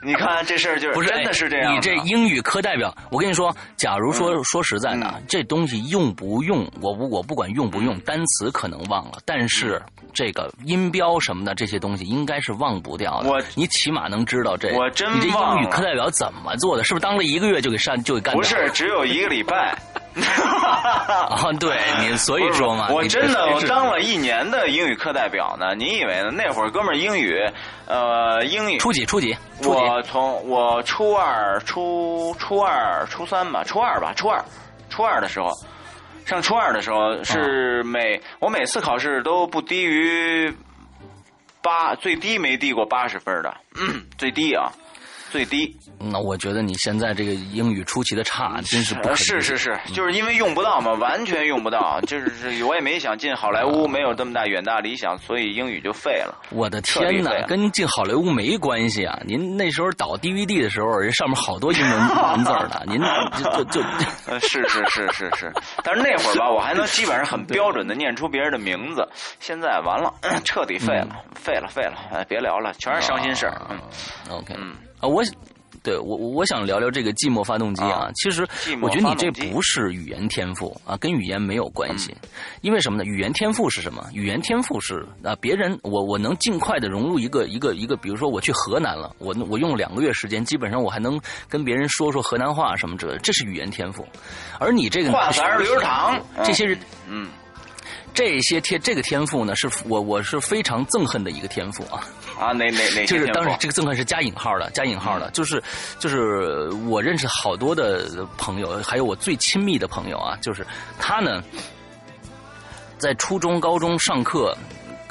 你看这事儿就是真的是这样。你这英语课代表，我跟你说，假如说说实在的，这东西用不用，我不我不管用不用，单词可能忘了，但是这个音标什么的这些东西应该是忘不掉的。我你起码能知道这。我真你这英语课代表怎么做的？是不是当了一个月就给删就给干掉？不是，只有一个礼拜。啊，对你 所以说嘛，我真的我当了一年的英语课代表呢。你以为呢？那会儿哥们儿英语，呃，英语初几初几？我从我初二、初初二、初三吧，初二吧，初二，初二的时候，上初二的时候是每我每次考试都不低于八，最低没低过八十分的，最低啊。最低，那我觉得你现在这个英语出奇的差，真是不是是是，就是因为用不到嘛，完全用不到，就是我也没想进好莱坞，没有这么大远大理想，所以英语就废了。我的天哪，跟进好莱坞没关系啊！您那时候导 DVD 的时候，人上面好多英文 文字呢，您就就就，是是是是是，但是那会儿吧，我还能基本上很标准的念出别人的名字，现在完了，彻底废了，废了废了，哎，别聊了，全是伤心事儿。嗯，OK，嗯。啊，我，对我我想聊聊这个寂寞发动机啊。其实我觉得你这不是语言天赋啊，跟语言没有关系。因为什么呢？语言天赋是什么？语言天赋是啊，别人我我能尽快的融入一个一个一个，比如说我去河南了，我我用两个月时间，基本上我还能跟别人说说河南话什么之类的，这是语言天赋。而你这个话匣儿流糖，这些人嗯。这些天这个天赋呢，是我我是非常憎恨的一个天赋啊。啊，哪哪哪些就是当然这个憎恨是加引号的，加引号的，就是就是我认识好多的朋友，还有我最亲密的朋友啊，就是他呢，在初中、高中上课。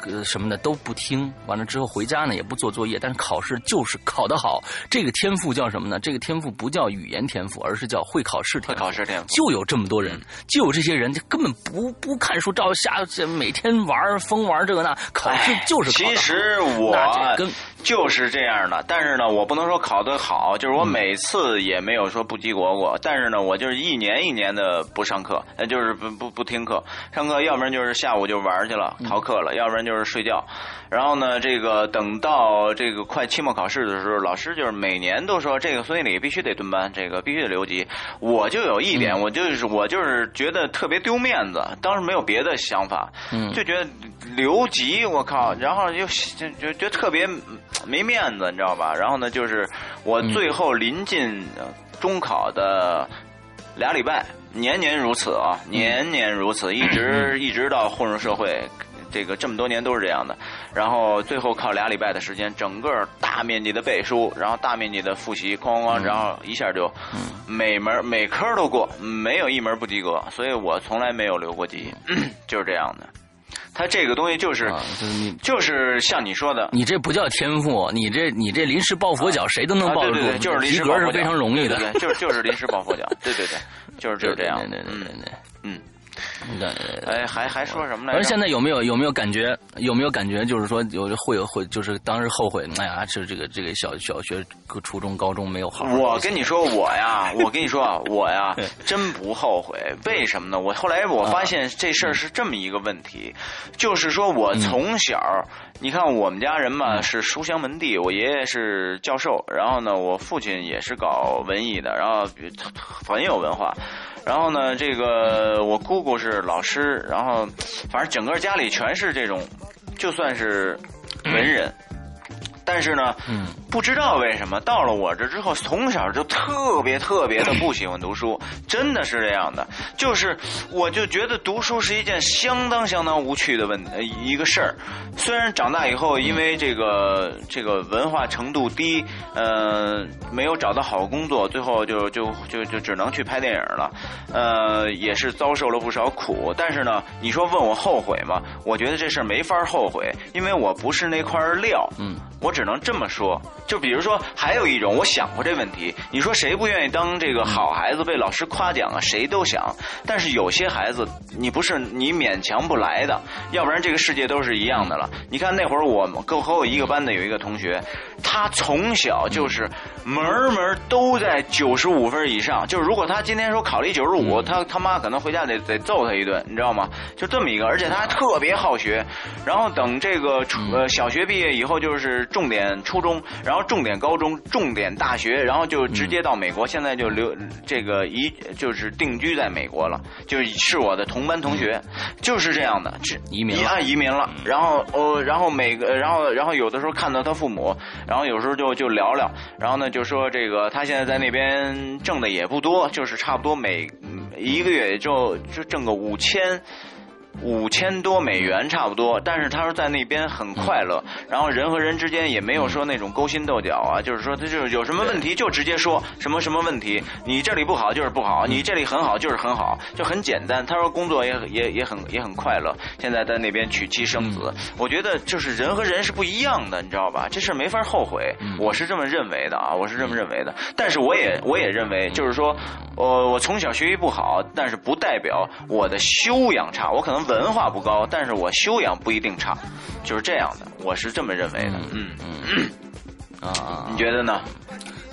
呃，什么的都不听，完了之后回家呢也不做作业，但是考试就是考得好。这个天赋叫什么呢？这个天赋不叫语言天赋，而是叫会考试天赋会赋。考试天赋就有这么多人，就有这些人，就根本不不看书，照瞎每天玩疯玩这个那，考试就是考。其实我跟就是这样的，但是呢，我不能说考得好，就是我每次也没有说不及格过，但是呢，我就是一年一年的不上课，呃，就是不不不听课，上课要不然就是下午就玩去了，逃课了，要不然就是睡觉。然后呢，这个等到这个快期末考试的时候，老师就是每年都说这个孙经理必须得蹲班，这个必须得留级。我就有一点，我就是我就是觉得特别丢面子，当时没有别的想法，嗯就觉得留级，我靠，然后就就就觉得特别没面子，你知道吧？然后呢，就是我最后临近呃中考的俩礼拜，年年如此啊，年年如此，一直 一直到混入社会。这个这么多年都是这样的，然后最后靠俩礼拜的时间，整个大面积的背书，然后大面积的复习，哐哐哐，然后一下就每门每科都过，没有一门不及格，所以我从来没有留过级，就是这样的。他这个东西就是、啊，就是你就是像你说的，你这不叫天赋，你这你这临时抱佛脚，谁都能啊抱得住。对对对，就是临时抱佛脚。是非常容易的。对就是就是临时抱佛脚，对对对，就是就是这样，对对对对对嗯哎，还还说什么来着？而现在有没有有没有感觉？有没有感觉？就是说有会有会，就是当时后悔，哎呀，是这个这个小小学、初中、高中没有好好。我跟你说，我呀，我跟你说啊，我呀，真不后悔。为什么呢？我后来我发现这事儿是这么一个问题，就是说我从小，你看我们家人嘛是书香门第，我爷爷是教授，然后呢，我父亲也是搞文艺的，然后很有文化。然后呢，这个我姑姑是老师，然后反正整个家里全是这种，就算是文人。但是呢，嗯，不知道为什么到了我这之后，从小就特别特别的不喜欢读书，真的是这样的。就是我就觉得读书是一件相当相当无趣的问呃一个事儿。虽然长大以后，因为这个这个文化程度低，呃，没有找到好工作，最后就就就就只能去拍电影了，呃，也是遭受了不少苦。但是呢，你说问我后悔吗？我觉得这事儿没法后悔，因为我不是那块料。嗯。我只能这么说，就比如说，还有一种，我想过这问题。你说谁不愿意当这个好孩子，被老师夸奖啊？谁都想。但是有些孩子，你不是你勉强不来的，要不然这个世界都是一样的了。你看那会儿我跟和我一个班的有一个同学，他从小就是门门都在九十五分以上。就是如果他今天说考了一九十五，他他妈可能回家得得揍他一顿，你知道吗？就这么一个，而且他还特别好学。然后等这个呃小学毕业以后，就是重点初中，然后重点高中，重点大学，然后就直接到美国，现在就留这个移就是定居在美国了，就是是我的同班同学，就是这样的，移民了啊移民了，然后呃然后每个然后然后有的时候看到他父母，然后有时候就就聊聊，然后呢就说这个他现在在那边挣的也不多，就是差不多每一个月也就就挣个五千。五千多美元差不多，但是他说在那边很快乐，然后人和人之间也没有说那种勾心斗角啊，就是说他就是有什么问题就直接说什么什么问题，你这里不好就是不好，你这里很好就是很好，就很简单。他说工作也也也很也很快乐，现在在那边娶妻生子，我觉得就是人和人是不一样的，你知道吧？这事没法后悔，我是这么认为的啊，我是这么认为的。但是我也我也认为，就是说，呃，我从小学习不好，但是不代表我的修养差，我可能文化不高，但是我修养不一定差，就是这样的，我是这么认为的。嗯，啊啊，你觉得呢？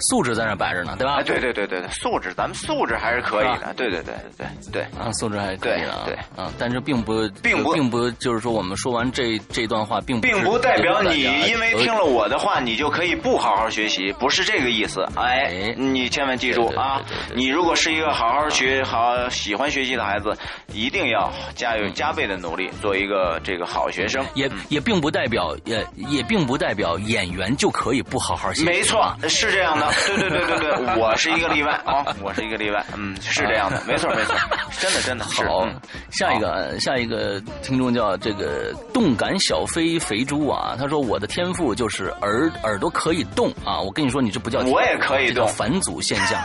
素质在那摆着呢，对吧？哎，对对对对对，素质咱们素质还是可以的。对对对对对。啊，素质还可以的啊。对啊，但是并不并不并不就是说我们说完这这段话，并不并不代表你因为听了我的话，你就可以不好好学习，不是这个意思。哎，你千万记住啊！你如果是一个好好学、好喜欢学习的孩子，一定要加油加倍的努力，做一个这个好学生。也也并不代表也也并不代表演员就可以不不好好写。没错，是这样的。对对对对对，我是一个例外啊，我是一个例外。嗯，是这样的，没错没错，真的真的好。下一个下一个听众叫这个动感小飞肥猪啊，他说我的天赋就是耳耳朵可以动啊。我跟你说，你这不叫我也可以动，返祖现象，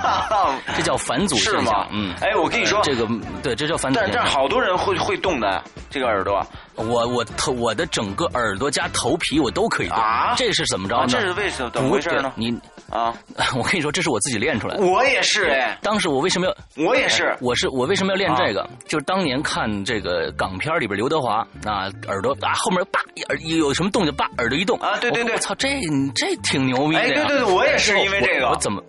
这叫返祖现象。嗯，哎，我跟你说，这个对，这叫返祖。但但好多人会会动的这个耳朵。我我头我的整个耳朵加头皮我都可以动，这是怎么着呢？这是为什么？怎么回事呢？你啊，我跟你说，这是我自己练出来的。我也是哎，当时我为什么要？我也是，我是我为什么要练这个？就是当年看这个港片里边刘德华啊，耳朵啊后面叭耳有什么动静叭耳朵一动啊，对对对，我操，这这挺牛逼的。哎，对对对，我也是因为这个。我怎么？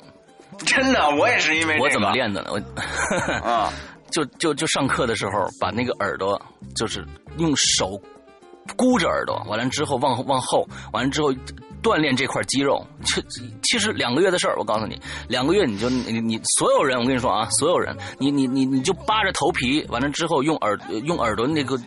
真的，我也是因为这个我怎么练的呢？我啊，就就就上课的时候把那个耳朵就是用手。箍着耳朵，完了之后往往后，完了之后锻炼这块肌肉，其其实两个月的事儿。我告诉你，两个月你就你你所有人，我跟你说啊，所有人，你你你你就扒着头皮，完了之后用耳用耳朵那个。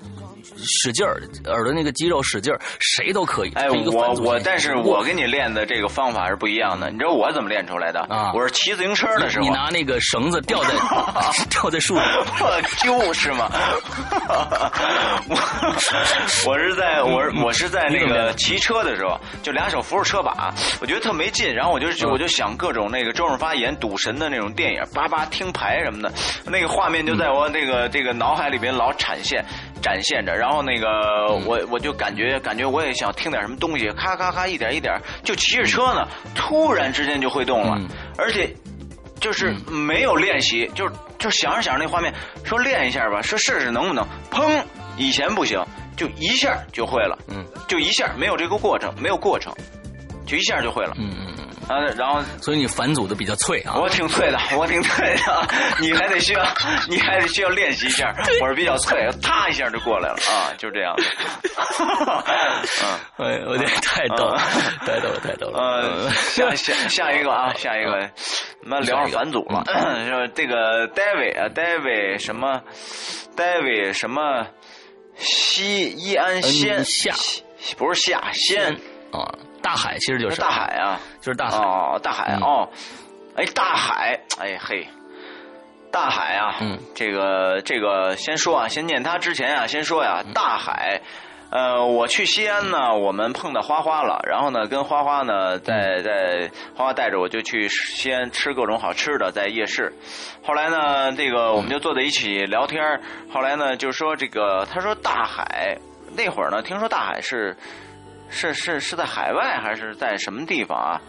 使劲儿，耳朵那个肌肉使劲儿，谁都可以。哎，我我，但是我跟你练的这个方法是不一样的。你知道我怎么练出来的？啊，我是骑自行车的时候，你拿那个绳子吊在 吊在树上，就是嘛。我我是在我我是在那个骑车的时候，就两手扶着车把，我觉得特没劲。然后我就我就想各种那个周润发演赌神的那种电影，叭叭听牌什么的，那个画面就在我那个这个脑海里边老闪现展现着。然后那个我我就感觉感觉我也想听点什么东西，咔咔咔一点一点，就骑着车呢，突然之间就会动了，而且就是没有练习，就就想着想着那画面，说练一下吧，说试试能不能，砰，以前不行，就一下就会了，嗯，就一下没有这个过程，没有过程，就一下就会了，嗯嗯嗯。啊，然后，所以你反祖的比较脆啊。我挺脆的，我挺脆的，你还得需要，你还得需要练习一下。我是比较脆，啪一下就过来了啊，就这样。嗯，哎，我这太逗了，太逗了，太逗了。嗯，下下下一个啊，下一个，我们聊反祖了。说这个 David 啊，David 什么？David 什么？西伊安先夏，不是夏先啊。大海其实就是大海啊，就是大海。哦，大海哦，哎，大海，哎嘿，大海啊，嗯，这个这个先说啊，先念他之前啊，先说呀，大海，呃，我去西安呢，我们碰到花花了，然后呢，跟花花呢，在在花花带着我就去西安吃各种好吃的，在夜市，后来呢，这个我们就坐在一起聊天后来呢，就说这个，他说大海那会儿呢，听说大海是。是是是在海外还是在什么地方啊？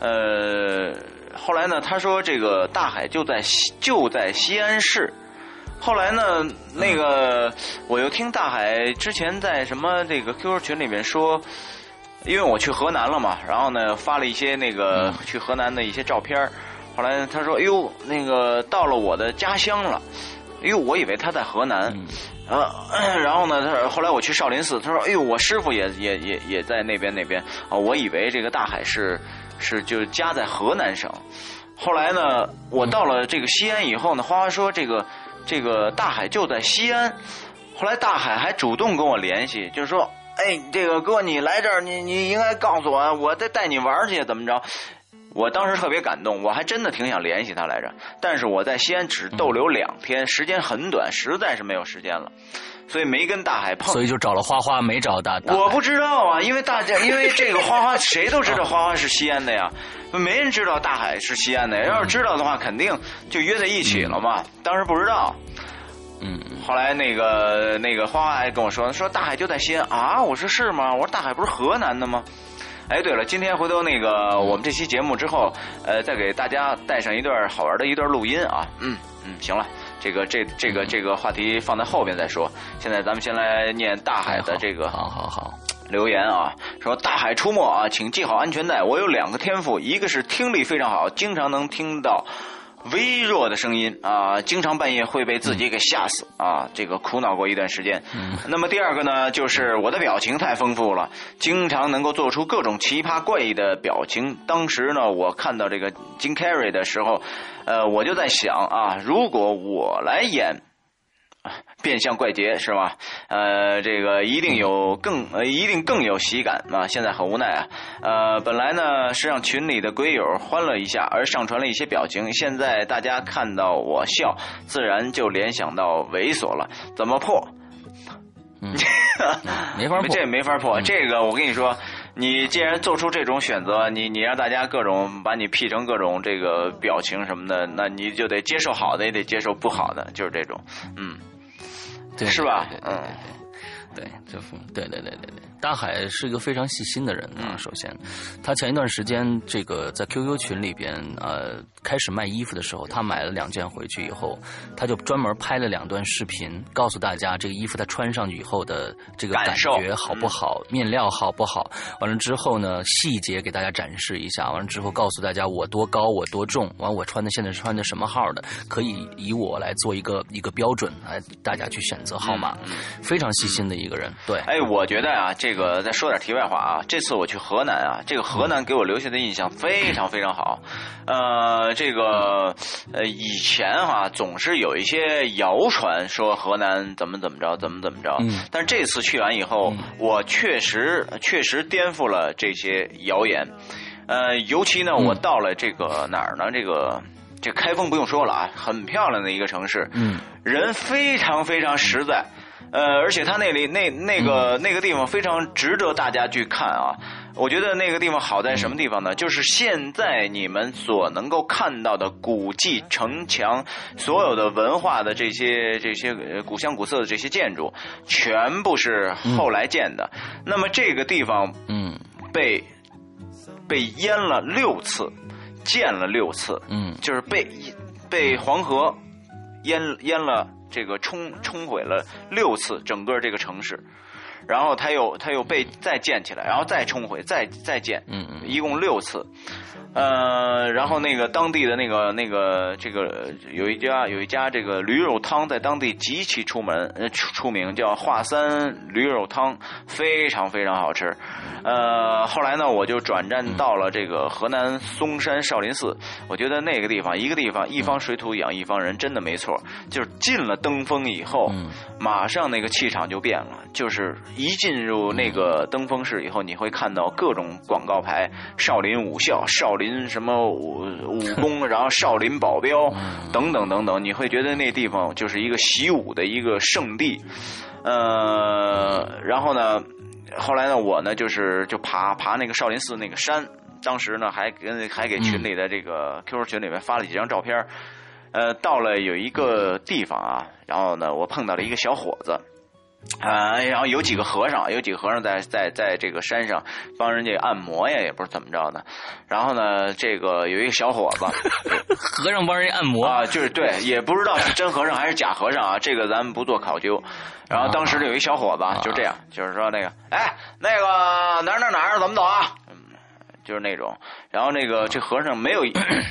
呃，后来呢，他说这个大海就在西就在西安市。后来呢，那个我又听大海之前在什么这个 QQ 群里面说，因为我去河南了嘛，然后呢发了一些那个去河南的一些照片。后来他说：“哎呦，那个到了我的家乡了。”哎呦，我以为他在河南。啊，呃然后呢？他后来我去少林寺，他说：“哎呦，我师傅也也也也在那边那边啊。”我以为这个大海是是就家在河南省。后来呢，我到了这个西安以后呢，花花说这个这个大海就在西安。后来大海还主动跟我联系，就是说：“哎，这个哥，你来这儿，你你应该告诉我，我再带你玩去，怎么着？”我当时特别感动，我还真的挺想联系他来着。但是我在西安只逗留两天，时间很短，实在是没有时间了，所以没跟大海碰。所以就找了花花，没找大。我不知道啊，因为大家因为这个花花，谁都知道花花是西安的呀，没人知道大海是西安的。要是知道的话，肯定就约在一起了嘛。当时不知道，嗯。后来那个那个花花还跟我说，说大海就在西安啊。我说是吗？我说大海不是河南的吗？哎，对了，今天回头那个我们这期节目之后，呃，再给大家带上一段好玩的一段录音啊。嗯嗯，行了，这个这这个这个话题放在后边再说。现在咱们先来念大海的这个好好好留言啊，说大海出没啊，请系好安全带。我有两个天赋，一个是听力非常好，经常能听到。微弱的声音啊，经常半夜会被自己给吓死啊，这个苦恼过一段时间。那么第二个呢，就是我的表情太丰富了，经常能够做出各种奇葩怪异的表情。当时呢，我看到这个金凯瑞的时候，呃，我就在想啊，如果我来演 变相怪杰是吧？呃，这个一定有更呃，一定更有喜感啊！现在很无奈啊。呃，本来呢是让群里的鬼友欢乐一下，而上传了一些表情。现在大家看到我笑，自然就联想到猥琐了。怎么破？嗯，没法破，这没法破。这个我跟你说，你既然做出这种选择，你你让大家各种把你 P 成各种这个表情什么的，那你就得接受好的，也得接受不好的，就是这种，嗯。对，是吧？嗯，对，这对对对对对。大海是一个非常细心的人啊。首先，他前一段时间这个在 QQ 群里边呃开始卖衣服的时候，他买了两件回去以后，他就专门拍了两段视频，告诉大家这个衣服他穿上去以后的这个感觉好不好，面料好不好。完了之后呢，细节给大家展示一下。完了之后告诉大家我多高，我多重，完我穿的现在穿的什么号的，可以以我来做一个一个标准来大家去选择号码。非常细心的一个人。对，哎，我觉得啊，这。这个再说点题外话啊，这次我去河南啊，这个河南给我留下的印象非常非常好。呃，这个呃以前哈总是有一些谣传说河南怎么怎么着，怎么怎么着。嗯。但这次去完以后，我确实确实颠覆了这些谣言。呃，尤其呢，我到了这个哪儿呢？这个这开封不用说了啊，很漂亮的一个城市。嗯。人非常非常实在。呃，而且它那里那那个那个地方非常值得大家去看啊！我觉得那个地方好在什么地方呢？就是现在你们所能够看到的古迹、城墙，所有的文化的这些这些古香古色的这些建筑，全部是后来建的。那么这个地方，嗯，被被淹了六次，建了六次，嗯，就是被被黄河淹淹了。这个冲冲毁了六次整个这个城市，然后他又他又被再建起来，然后再冲毁，再再建，嗯嗯，一共六次。呃，然后那个当地的那个那个这个有一家有一家这个驴肉汤在当地极其出门呃出出名，叫华三驴肉汤，非常非常好吃。呃，后来呢，我就转战到了这个河南嵩山少林寺，我觉得那个地方一个地方一方水土养一方人，真的没错。就是进了登封以后，马上那个气场就变了，就是一进入那个登封室以后，你会看到各种广告牌，少林武校少林。林什么武武功，然后少林保镖等等等等，你会觉得那地方就是一个习武的一个圣地。呃，然后呢，后来呢，我呢就是就爬爬那个少林寺那个山，当时呢还跟还给群里的这个 QQ 群里面发了几张照片。呃，到了有一个地方啊，然后呢，我碰到了一个小伙子。啊，然后有几个和尚，有几个和尚在在在这个山上帮人家按摩呀，也不是怎么着的。然后呢，这个有一个小伙子，和尚帮人按摩啊，就是对，也不知道是真和尚还是假和尚啊，这个咱们不做考究。然后当时有一小伙子就这样，就是说那个，哎，那个哪哪哪怎么走啊？嗯，就是那种。然后那个这和尚没有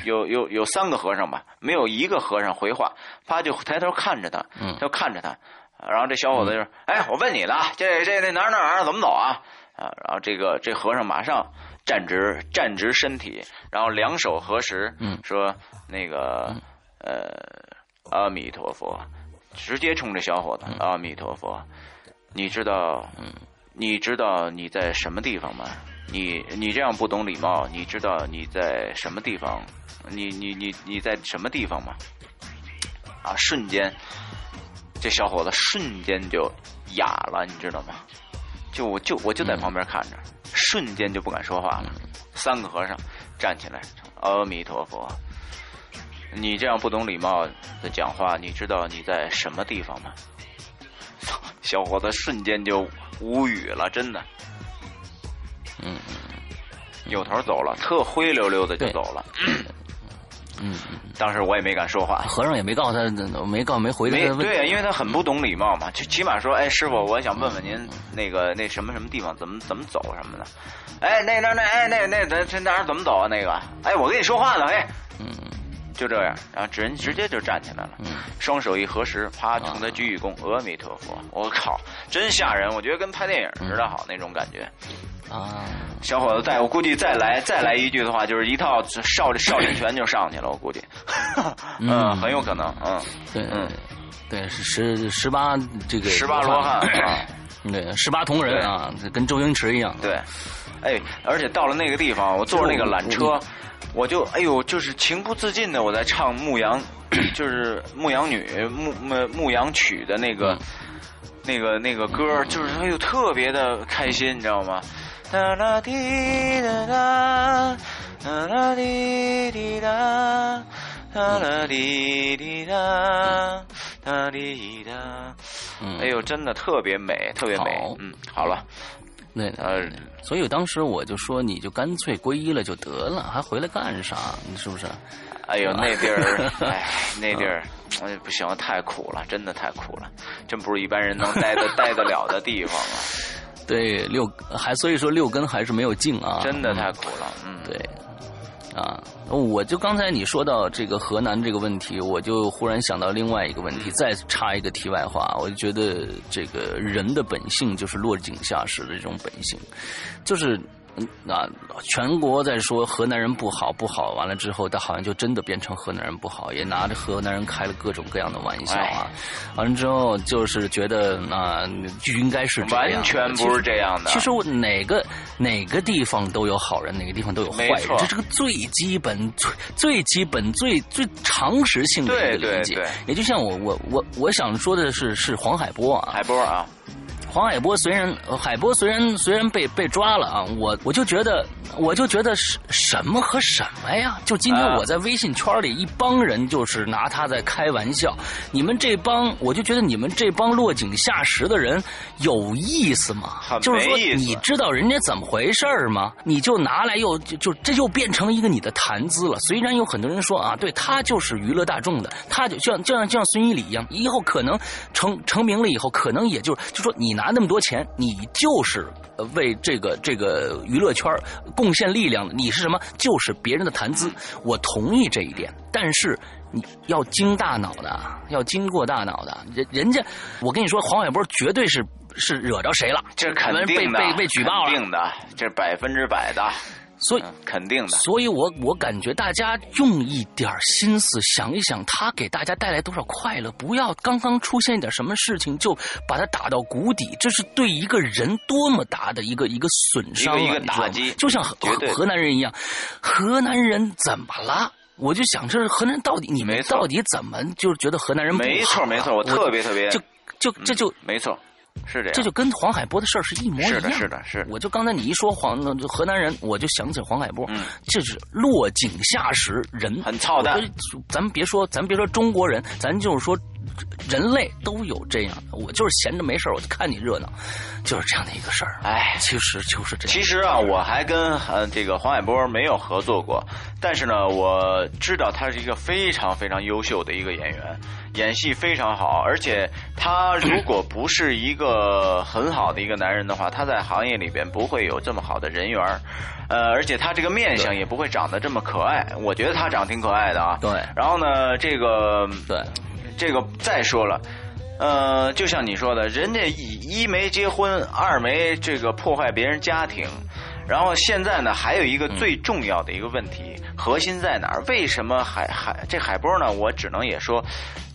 有有有三个和尚吧，没有一个和尚回话，他就抬头看着他他，就看着他。然后这小伙子就说：“哎，我问你了，这这那哪哪哪怎么走啊？”啊，然后这个这和尚马上站直站直身体，然后两手合十，说：“那个呃，阿弥陀佛，直接冲着小伙子，阿弥陀佛，你知道，你知道你在什么地方吗？你你这样不懂礼貌，你知道你在什么地方？你你你你在什么地方吗？啊，瞬间。”这小伙子瞬间就哑了，你知道吗？就我就我就在旁边看着，瞬间就不敢说话了。三个和尚站起来，阿弥陀佛，你这样不懂礼貌的讲话，你知道你在什么地方吗？小伙子瞬间就无语了，真的。嗯嗯，扭头走了，特灰溜溜的就走了。嗯，当时我也没敢说话，和尚也没告诉他，没告没回他。对，因为他很不懂礼貌嘛，就起码说，哎，师傅，我想问问您，那个那什么什么地方怎么怎么走什么的。哎，那那那哎那那咱这哪怎么走啊？那个，哎，我跟你说话呢，哎，嗯，就这样，然后人直接就站起来了，嗯。双手一合十，啪，冲他鞠一躬，阿弥陀佛，我靠，真吓人，我觉得跟拍电影似的，好那种感觉。啊，小伙子，再我估计再来再来一句的话，就是一套少少林拳就上去了，我估计，嗯，很有可能，嗯，对，嗯，对，是十十八这个十八罗汉啊，对，十八铜人啊，跟周星驰一样。对，哎，而且到了那个地方，我坐着那个缆车，我就哎呦，就是情不自禁的我在唱牧羊，就是牧羊女牧牧牧羊曲的那个那个那个歌，就是哎呦特别的开心，你知道吗？哒啦滴哒哒，哒啦滴滴哒，哒啦滴滴哒，哒滴哒。嗯，哎呦，真的特别美，特别美。嗯，好了，对，呃，所以当时我就说，你就干脆皈依了就得了，还回来干啥？你是不是？哎呦，那地儿，哎，那地儿，哎，不行，太苦了，真的太苦了，真不是一般人能待得 待得了的地方啊，对，六还所以说六根还是没有净啊，真的太苦了。嗯，对，啊，我就刚才你说到这个河南这个问题，我就忽然想到另外一个问题，再插一个题外话，我就觉得这个人的本性就是落井下石的这种本性，就是。嗯啊，全国在说河南人不好不好，完了之后，他好像就真的变成河南人不好，也拿着河南人开了各种各样的玩笑啊。完了之后，就是觉得啊，就应该是这样，完全不是这样的。其实我哪个哪个地方都有好人，哪个地方都有坏人，这是个最基本、最最基本、最最常识性的一个理解。也就像我我我我想说的是，是黄海波啊，海波啊。黄海波虽然海波虽然虽然被被抓了啊，我我就觉得我就觉得什什么和什么呀？就今天我在微信圈里一帮人就是拿他在开玩笑，你们这帮我就觉得你们这帮落井下石的人有意思吗？就是说你知道人家怎么回事吗？你就拿来又就就这就变成一个你的谈资了。虽然有很多人说啊，对他就是娱乐大众的，他就像就像就像孙一礼一样，以后可能成成名了以后，可能也就就说你拿。拿那么多钱，你就是为这个这个娱乐圈贡献力量的。你是什么？就是别人的谈资。我同意这一点，但是你要经大脑的，要经过大脑的。人人家，我跟你说，黄海波绝对是是惹着谁了，这肯定被被被举报了，肯定的，这百分之百的。所以肯定的，所以我我感觉大家用一点心思想一想，他给大家带来多少快乐，不要刚刚出现一点什么事情就把他打到谷底，这是对一个人多么大的一个一个损伤啊！一个打击，就像河河南人一样，河南人怎么了？我就想，这是河南人到底你们到底怎么就是觉得河南人没错没错，我特别特别就就这就没错。是这样，这就跟黄海波的事儿是一模一样。是的，是的，是。我就刚才你一说黄河南人，我就想起黄海波。嗯，这是落井下石，人很操蛋。咱们别说，咱别说中国人，咱就是说，人类都有这样的。我就是闲着没事我就看你热闹，就是这样的一个事儿。哎，其实就是这样。其实啊，我还跟呃这个黄海波没有合作过，但是呢，我知道他是一个非常非常优秀的一个演员。演戏非常好，而且他如果不是一个很好的一个男人的话，他在行业里边不会有这么好的人缘呃，而且他这个面相也不会长得这么可爱。我觉得他长挺可爱的啊。对。然后呢，这个对，这个再说了，呃，就像你说的，人家一一没结婚，二没这个破坏别人家庭。然后现在呢，还有一个最重要的一个问题，核心在哪儿？为什么海海这海波呢？我只能也说，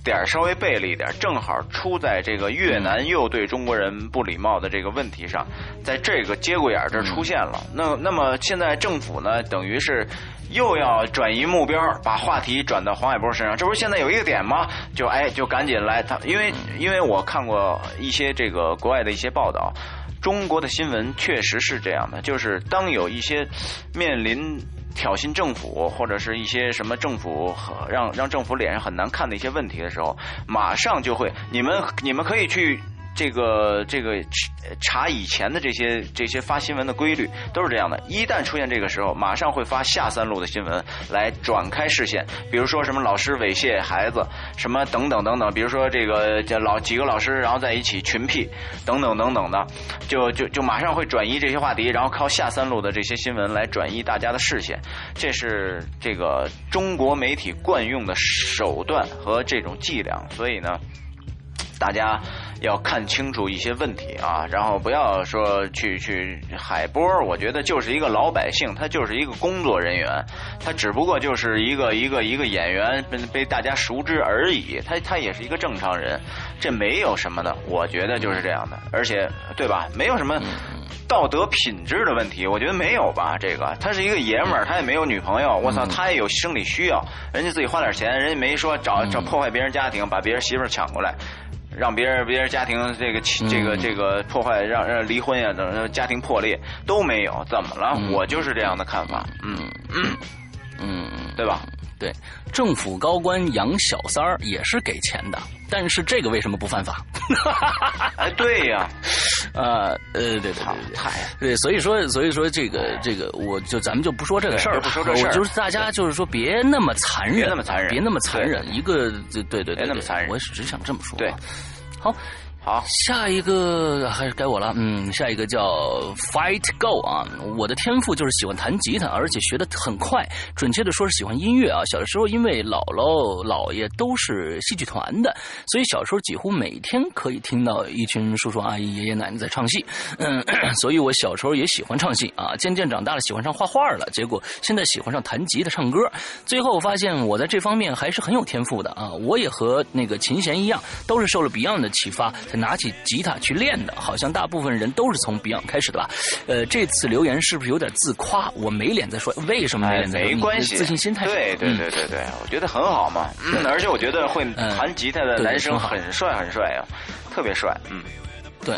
点儿稍微背了一点，正好出在这个越南又对中国人不礼貌的这个问题上，在这个节骨眼儿这出现了。那那么现在政府呢，等于是又要转移目标，把话题转到黄海波身上。这不是现在有一个点吗？就哎，就赶紧来他，因为因为我看过一些这个国外的一些报道。中国的新闻确实是这样的，就是当有一些面临挑衅政府或者是一些什么政府让让政府脸上很难看的一些问题的时候，马上就会，你们你们可以去。这个这个查以前的这些这些发新闻的规律都是这样的，一旦出现这个时候，马上会发下三路的新闻来转开视线，比如说什么老师猥亵孩子，什么等等等等，比如说这个这老几个老师然后在一起群 P 等等等等的，就就就马上会转移这些话题，然后靠下三路的这些新闻来转移大家的视线，这是这个中国媒体惯用的手段和这种伎俩，所以呢。大家要看清楚一些问题啊，然后不要说去去海波，我觉得就是一个老百姓，他就是一个工作人员，他只不过就是一个一个一个演员被被大家熟知而已，他他也是一个正常人，这没有什么的，我觉得就是这样的，而且对吧？没有什么。道德品质的问题，我觉得没有吧。这个他是一个爷们儿，他也没有女朋友。我操，他也有生理需要，人家自己花点钱，人家没说找找破坏别人家庭，把别人媳妇儿抢过来，让别人别人家庭这个这个这个破坏，让让离婚呀等家庭破裂都没有。怎么了？我就是这样的看法。嗯嗯嗯，对吧？对，政府高官养小三儿也是给钱的，但是这个为什么不犯法？哎，对呀，呃呃，对对对对，对，所以说所以说这个这个，我就咱们就不说这个事儿，不说这事儿，就是大家就是说别那么残忍，别那么残忍，别那么残忍，一个对对对，别那么残忍，我只想这么说。对，好。好，下一个还是该我了。嗯，下一个叫 Fight Go 啊。我的天赋就是喜欢弹吉他，而且学的很快。准确的说是喜欢音乐啊。小的时候因为姥姥姥爷都是戏剧团的，所以小时候几乎每天可以听到一群叔叔阿姨爷爷奶奶在唱戏。嗯，所以我小时候也喜欢唱戏啊。渐渐长大了，喜欢上画画了。结果现在喜欢上弹吉他唱歌。最后发现我在这方面还是很有天赋的啊。我也和那个琴弦一样，都是受了 Beyond 的启发。拿起吉他去练的，好像大部分人都是从 Beyond 开始的吧？呃，这次留言是不是有点自夸？我没脸再说，为什么没脸再说？没关系，自信心太对对对对对，我觉得很好嘛。嗯，而且我觉得会弹吉他的男生很帅很帅啊，特别帅。嗯，对。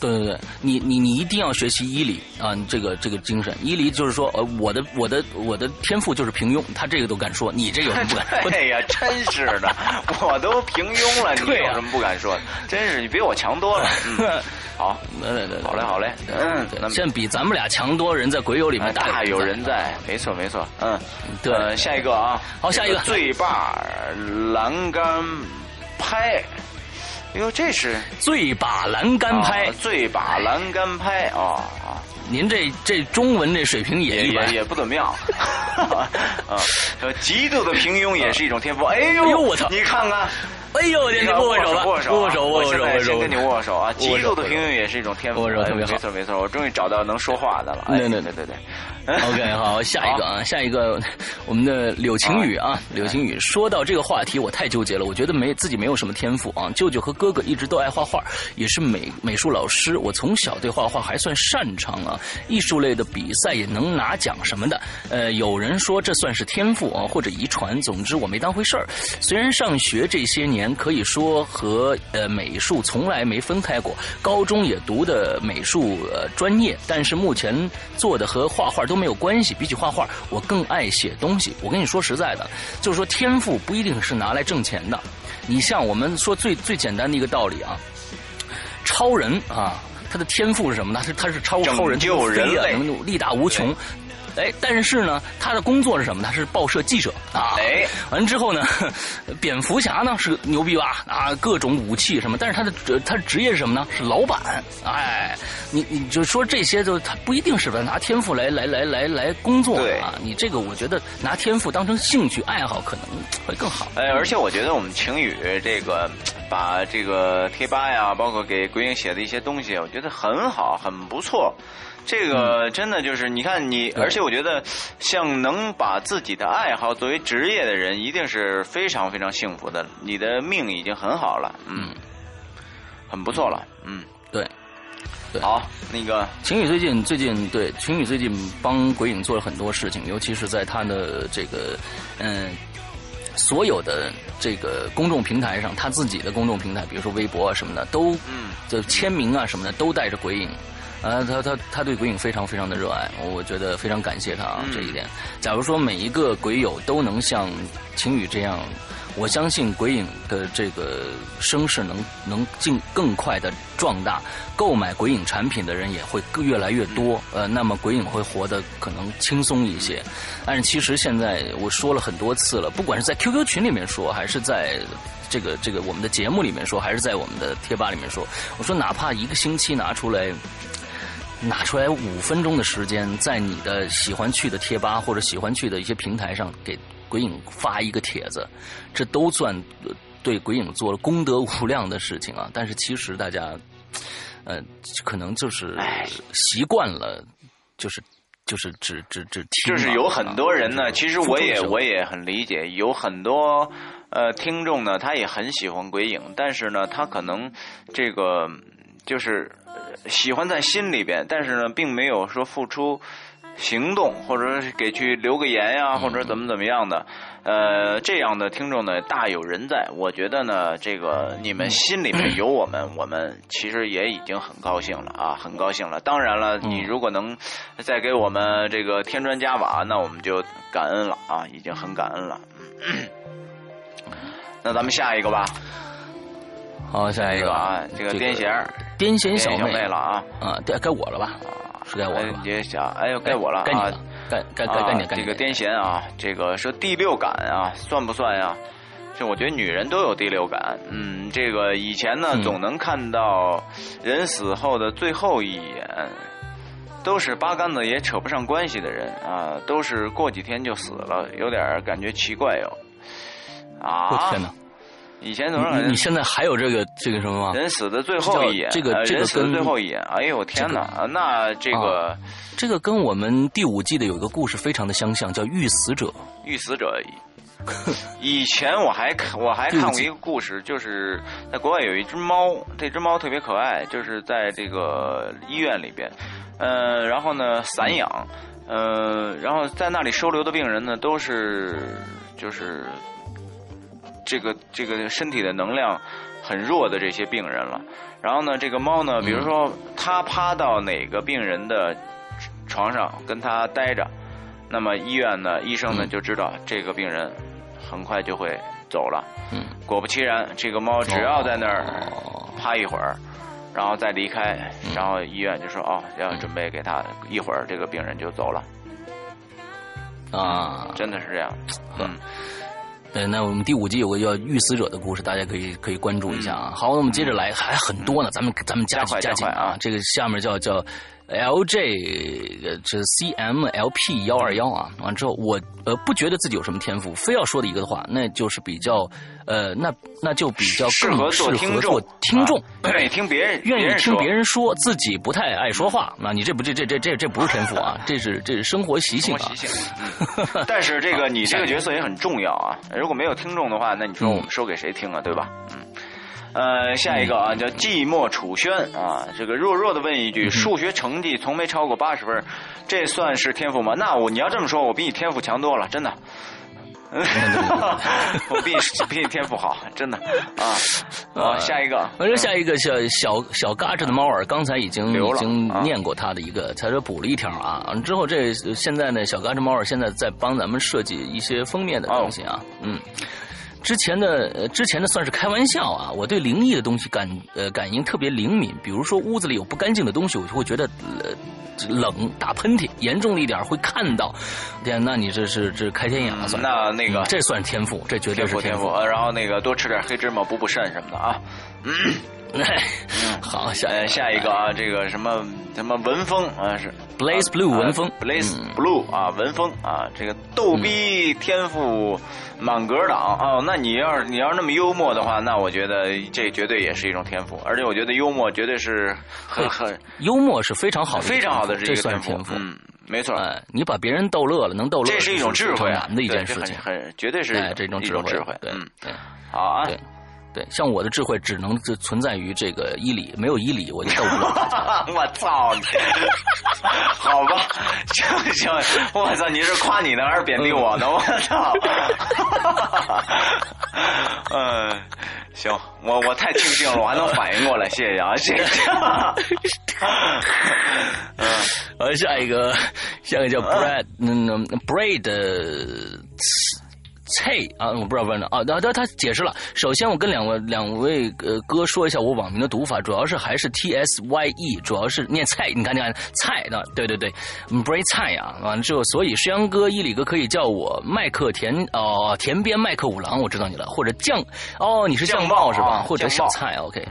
对对对，你你你一定要学习伊犁啊！这个这个精神，伊犁就是说，呃，我的我的我的天赋就是平庸，他这个都敢说，你这有什么不敢说？对呀，真是的，我都平庸了，你有什么不敢说？真是你比我强多了。嗯，好，对对对，好嘞好嘞，嗯，现在比咱们俩强多人在鬼友里面大有人在，没错没错，嗯，对，下一个啊，好，下一个醉霸栏杆拍。哎呦，这是醉把栏杆拍，醉把栏杆拍啊啊！您这这中文这水平也也也不怎么样 啊！极度的平庸也是一种天赋。哎呦，我操！你看看。哎呦，你握手了，握手，握手，握手，握手，跟你握手啊！极度的平庸也是一种天赋，握手特别好，没错没错，我终于找到能说话的了。对对对对对，OK，好，下一个啊，下一个，我们的柳晴雨啊，柳晴雨，说到这个话题，我太纠结了，我觉得没自己没有什么天赋啊。舅舅和哥哥一直都爱画画，也是美美术老师，我从小对画画还算擅长啊，艺术类的比赛也能拿奖什么的。呃，有人说这算是天赋啊，或者遗传，总之我没当回事儿。虽然上学这些年。可以说和呃美术从来没分开过，高中也读的美术呃专业，但是目前做的和画画都没有关系。比起画画，我更爱写东西。我跟你说实在的，就是说天赋不一定是拿来挣钱的。你像我们说最最简单的一个道理啊，超人啊，他的天赋是什么呢？是他是超超人，救人类，力大无穷。哎，但是呢，他的工作是什么？他是报社记者啊。哎，完了之后呢，蝙蝠侠呢是牛逼吧？啊，各种武器什么？但是他的他的职业是什么呢？是老板。哎，你你就说这些，就他不一定是拿天赋来来来来来工作啊。你这个我觉得拿天赋当成兴趣爱好可能会更好。哎，而且我觉得我们晴雨这个把这个贴吧呀，包括给鬼影写的一些东西，我觉得很好，很不错。这个真的就是，你看你，而且我觉得，像能把自己的爱好作为职业的人，一定是非常非常幸福的。你的命已经很好了，嗯，很不错了，嗯，对，对。好，那个。晴雨最近最近对晴雨最近帮鬼影做了很多事情，尤其是在他的这个嗯所有的这个公众平台上，他自己的公众平台，比如说微博啊什么的，都嗯。就签名啊什么的都带着鬼影。啊，他他他对鬼影非常非常的热爱，我觉得非常感谢他啊这一点。假如说每一个鬼友都能像晴雨这样，我相信鬼影的这个声势能能进更快的壮大，购买鬼影产品的人也会越来越多。呃，那么鬼影会活得可能轻松一些。但是其实现在我说了很多次了，不管是在 QQ 群里面说，还是在这个这个我们的节目里面说，还是在我们的贴吧里面说，我说哪怕一个星期拿出来。拿出来五分钟的时间，在你的喜欢去的贴吧或者喜欢去的一些平台上，给鬼影发一个帖子，这都算对鬼影做了功德无量的事情啊，但是其实大家，呃，可能就是习惯了，就是就是只只只听，就是有很多人呢，其实我也我也很理解，有很多呃听众呢，他也很喜欢鬼影，但是呢，他可能这个就是喜欢在心里边，但是呢，并没有说付出。行动，或者是给去留个言呀，或者怎么怎么样的，呃，这样的听众呢大有人在。我觉得呢，这个你们心里面有我们，我们其实也已经很高兴了啊，很高兴了。当然了，你如果能再给我们这个添砖加瓦，那我们就感恩了啊，已经很感恩了。那咱们下一个吧。好，下一个啊，这个癫痫，癫痫小妹了啊啊，该该我了吧？是该我了，你想，哎呦，该我了啊！该该该该你，这个癫痫啊，这个说第六感啊，算不算呀？就我觉得女人都有第六感，嗯，这个以前呢，总能看到人死后的最后一眼，都是八竿子也扯不上关系的人啊，都是过几天就死了，有点感觉奇怪哟。啊！我天哪！以前多少人？你现在还有这个这个什么吗？人死的最后一眼，这个这个跟最后一眼，哎呦天哪！那这个这个跟我们第五季的有一个故事非常的相像，叫《遇死者》。遇死者，以前我还看我还看过一个故事，就是在国外有一只猫，这只猫特别可爱，就是在这个医院里边，呃，然后呢散养，呃，然后在那里收留的病人呢都是就是。这个这个身体的能量很弱的这些病人了，然后呢，这个猫呢，比如说它趴到哪个病人的床上跟他待着，那么医院呢，医生呢就知道这个病人很快就会走了。嗯，果不其然，这个猫只要在那儿趴一会儿，然后再离开，然后医院就说哦，要准备给他一会儿，这个病人就走了。啊，真的是这样，嗯。对，那我们第五集有个叫《遇死者》的故事，大家可以可以关注一下啊。好，那我们接着来，还很多呢，咱们咱们加紧加紧啊。这个下面叫叫。L J，这 C M L P 幺二幺啊，完之后我呃不觉得自己有什么天赋，非要说的一个的话，那就是比较呃那那就比较适合做听众，听众愿意听别人愿意听别人说，自己不太爱说话，那你这不这这这这这不是天赋啊，这是这是生活习性啊。习性。但是这个你这个角色也很重要啊，如果没有听众的话，那你说我们说给谁听啊，对吧？嗯。呃，下一个啊，叫寂寞楚轩啊，这个弱弱的问一句，数学成绩从没超过八十分，这算是天赋吗？那我你要这么说，我比你天赋强多了，真的。我比你 比你天赋好，真的啊。啊，下一个，反正下一个小小小嘎吱的猫儿，刚才已经已经念过他的一个，他说补了一条啊。之后这现在呢，小嘎吱猫儿现在在帮咱们设计一些封面的东西啊，嗯。之前的之前的算是开玩笑啊，我对灵异的东西感呃感应特别灵敏，比如说屋子里有不干净的东西，我就会觉得呃冷，打喷嚏，严重了一点会看到。天，那你这是这开天眼了算？那那个这算天赋，这绝对是天赋。然后那个多吃点黑芝麻补补肾什么的啊。好，下下一个啊，这个什么什么文风啊是 Blaze Blue 文风，Blaze Blue 啊文风啊，这个逗逼天赋满格党啊，那你要是你要是那么幽默的话，那我觉得这绝对也是一种天赋，而且我觉得幽默绝对是很很幽默是非常好的非常好的这个天赋，嗯，没错，哎，你把别人逗乐了，能逗乐，这是一种智慧，难的一件事情，很绝对是这种智慧，对，嗯，好啊。对，像我的智慧只能存在于这个伊里，没有伊里我就斗不了。我操你！好吧，行行，我操，你是夸你呢还是贬低我呢？我操！嗯，行，我我太庆幸了，我还能反应过来，谢谢啊，谢谢。嗯，呃，下一个，下一个叫 Brad，嗯，Brad。菜啊，我不知道问了啊，那他他解释了。首先，我跟两位两位呃哥说一下我网名的读法，主要是还是 T S Y E，主要是念菜。你看，你看菜的，对对对，Bray 菜呀。完了之后，所以石阳哥、伊里哥可以叫我麦克田哦，田边麦克五郎，我知道你了。或者酱哦，你是酱爆是吧？或者小菜，OK。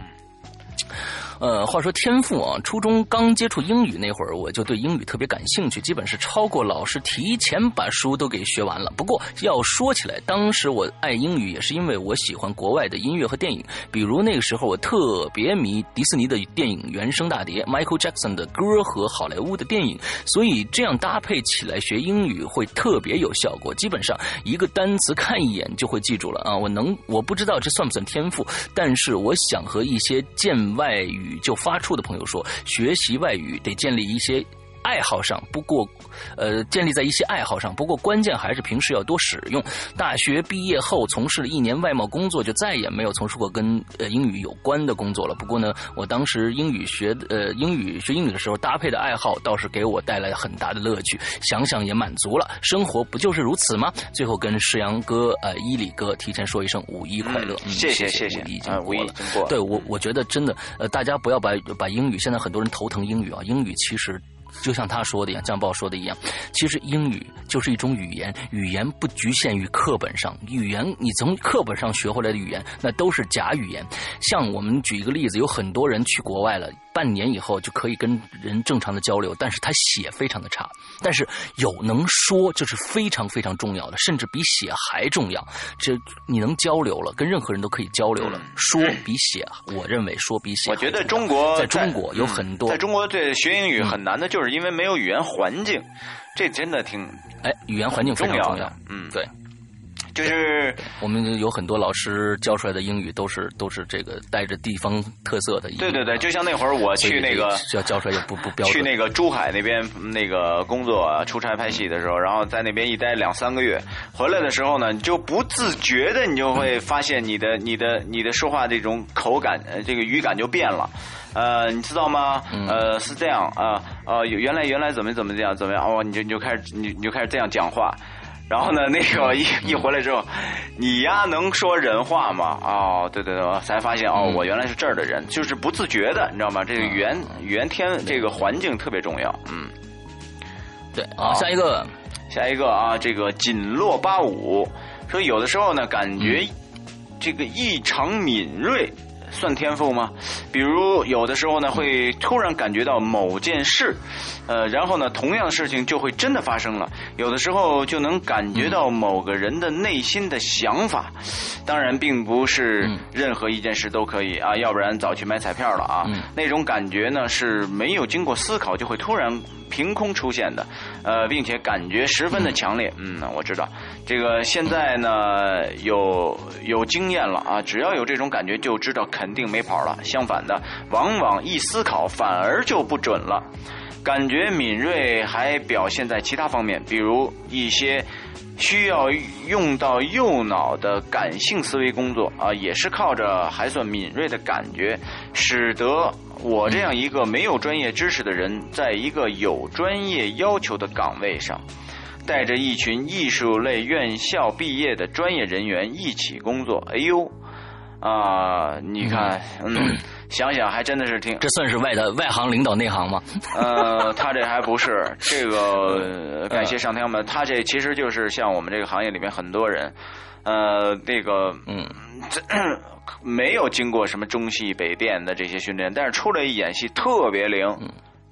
呃，话说天赋啊，初中刚接触英语那会儿，我就对英语特别感兴趣，基本是超过老师，提前把书都给学完了。不过要说起来，当时我爱英语也是因为我喜欢国外的音乐和电影，比如那个时候我特别迷迪士尼的电影原声大碟、Michael Jackson 的歌和好莱坞的电影，所以这样搭配起来学英语会特别有效果。基本上一个单词看一眼就会记住了啊！我能，我不知道这算不算天赋，但是我想和一些见外语就发出的朋友说，学习外语得建立一些。爱好上，不过，呃，建立在一些爱好上。不过关键还是平时要多使用。大学毕业后从事了一年外贸工作，就再也没有从事过跟呃英语有关的工作了。不过呢，我当时英语学呃英语学英语的时候搭配的爱好，倒是给我带来很大的乐趣。想想也满足了，生活不就是如此吗？最后跟世阳哥呃伊里哥提前说一声五一快乐，谢谢谢谢，五一已经过了。对我我觉得真的呃大家不要把把英语，现在很多人头疼英语啊，英语其实。就像他说的一样，江报说的一样，其实英语就是一种语言，语言不局限于课本上，语言你从课本上学回来的语言，那都是假语言。像我们举一个例子，有很多人去国外了。半年以后就可以跟人正常的交流，但是他写非常的差。但是有能说，这是非常非常重要的，甚至比写还重要。这你能交流了，跟任何人都可以交流了。说比写，我认为说比写。我觉得中国在中国有很多，在中国这学英语很难的，就是因为没有语言环境。这真的挺哎，语言环境非常重要的。嗯，对。就是我们有很多老师教出来的英语都是都是这个带着地方特色的。对对对，就像那会儿我去那个教教出来也不不标准。去那个珠海那边那个工作出差拍戏的时候，然后在那边一待两三个月，回来的时候呢，你就不自觉的你就会发现你的你的你的说话这种口感这个语感就变了。呃，你知道吗？呃，是这样啊呃，原来原来怎么怎么这样怎么样哦，你就你就开始你你就开始这样讲话。然后呢，那个一一回来之后，你呀能说人话吗？哦，对对对，才发现哦，我原来是这儿的人，就是不自觉的，你知道吗？这个语言语言天这个环境特别重要，嗯，对。好，下一个，下一个啊，这个锦落八五说，有的时候呢，感觉这个异常敏锐。算天赋吗？比如有的时候呢，会突然感觉到某件事，呃，然后呢，同样的事情就会真的发生了。有的时候就能感觉到某个人的内心的想法，当然并不是任何一件事都可以啊，要不然早去买彩票了啊。那种感觉呢是没有经过思考就会突然。凭空出现的，呃，并且感觉十分的强烈。嗯，我知道，这个现在呢有有经验了啊，只要有这种感觉，就知道肯定没跑了。相反的，往往一思考反而就不准了。感觉敏锐还表现在其他方面，比如一些需要用到右脑的感性思维工作啊，也是靠着还算敏锐的感觉，使得。我这样一个没有专业知识的人，在一个有专业要求的岗位上，带着一群艺术类院校毕业的专业人员一起工作。哎呦，啊，你看，嗯，想想还真的是挺……这算是外的外行领导内行吗？呃，他这还不是这个，感谢上天吧。他这其实就是像我们这个行业里面很多人，呃，那个，嗯，这。没有经过什么中戏、北电的这些训练，但是出来一演戏特别灵，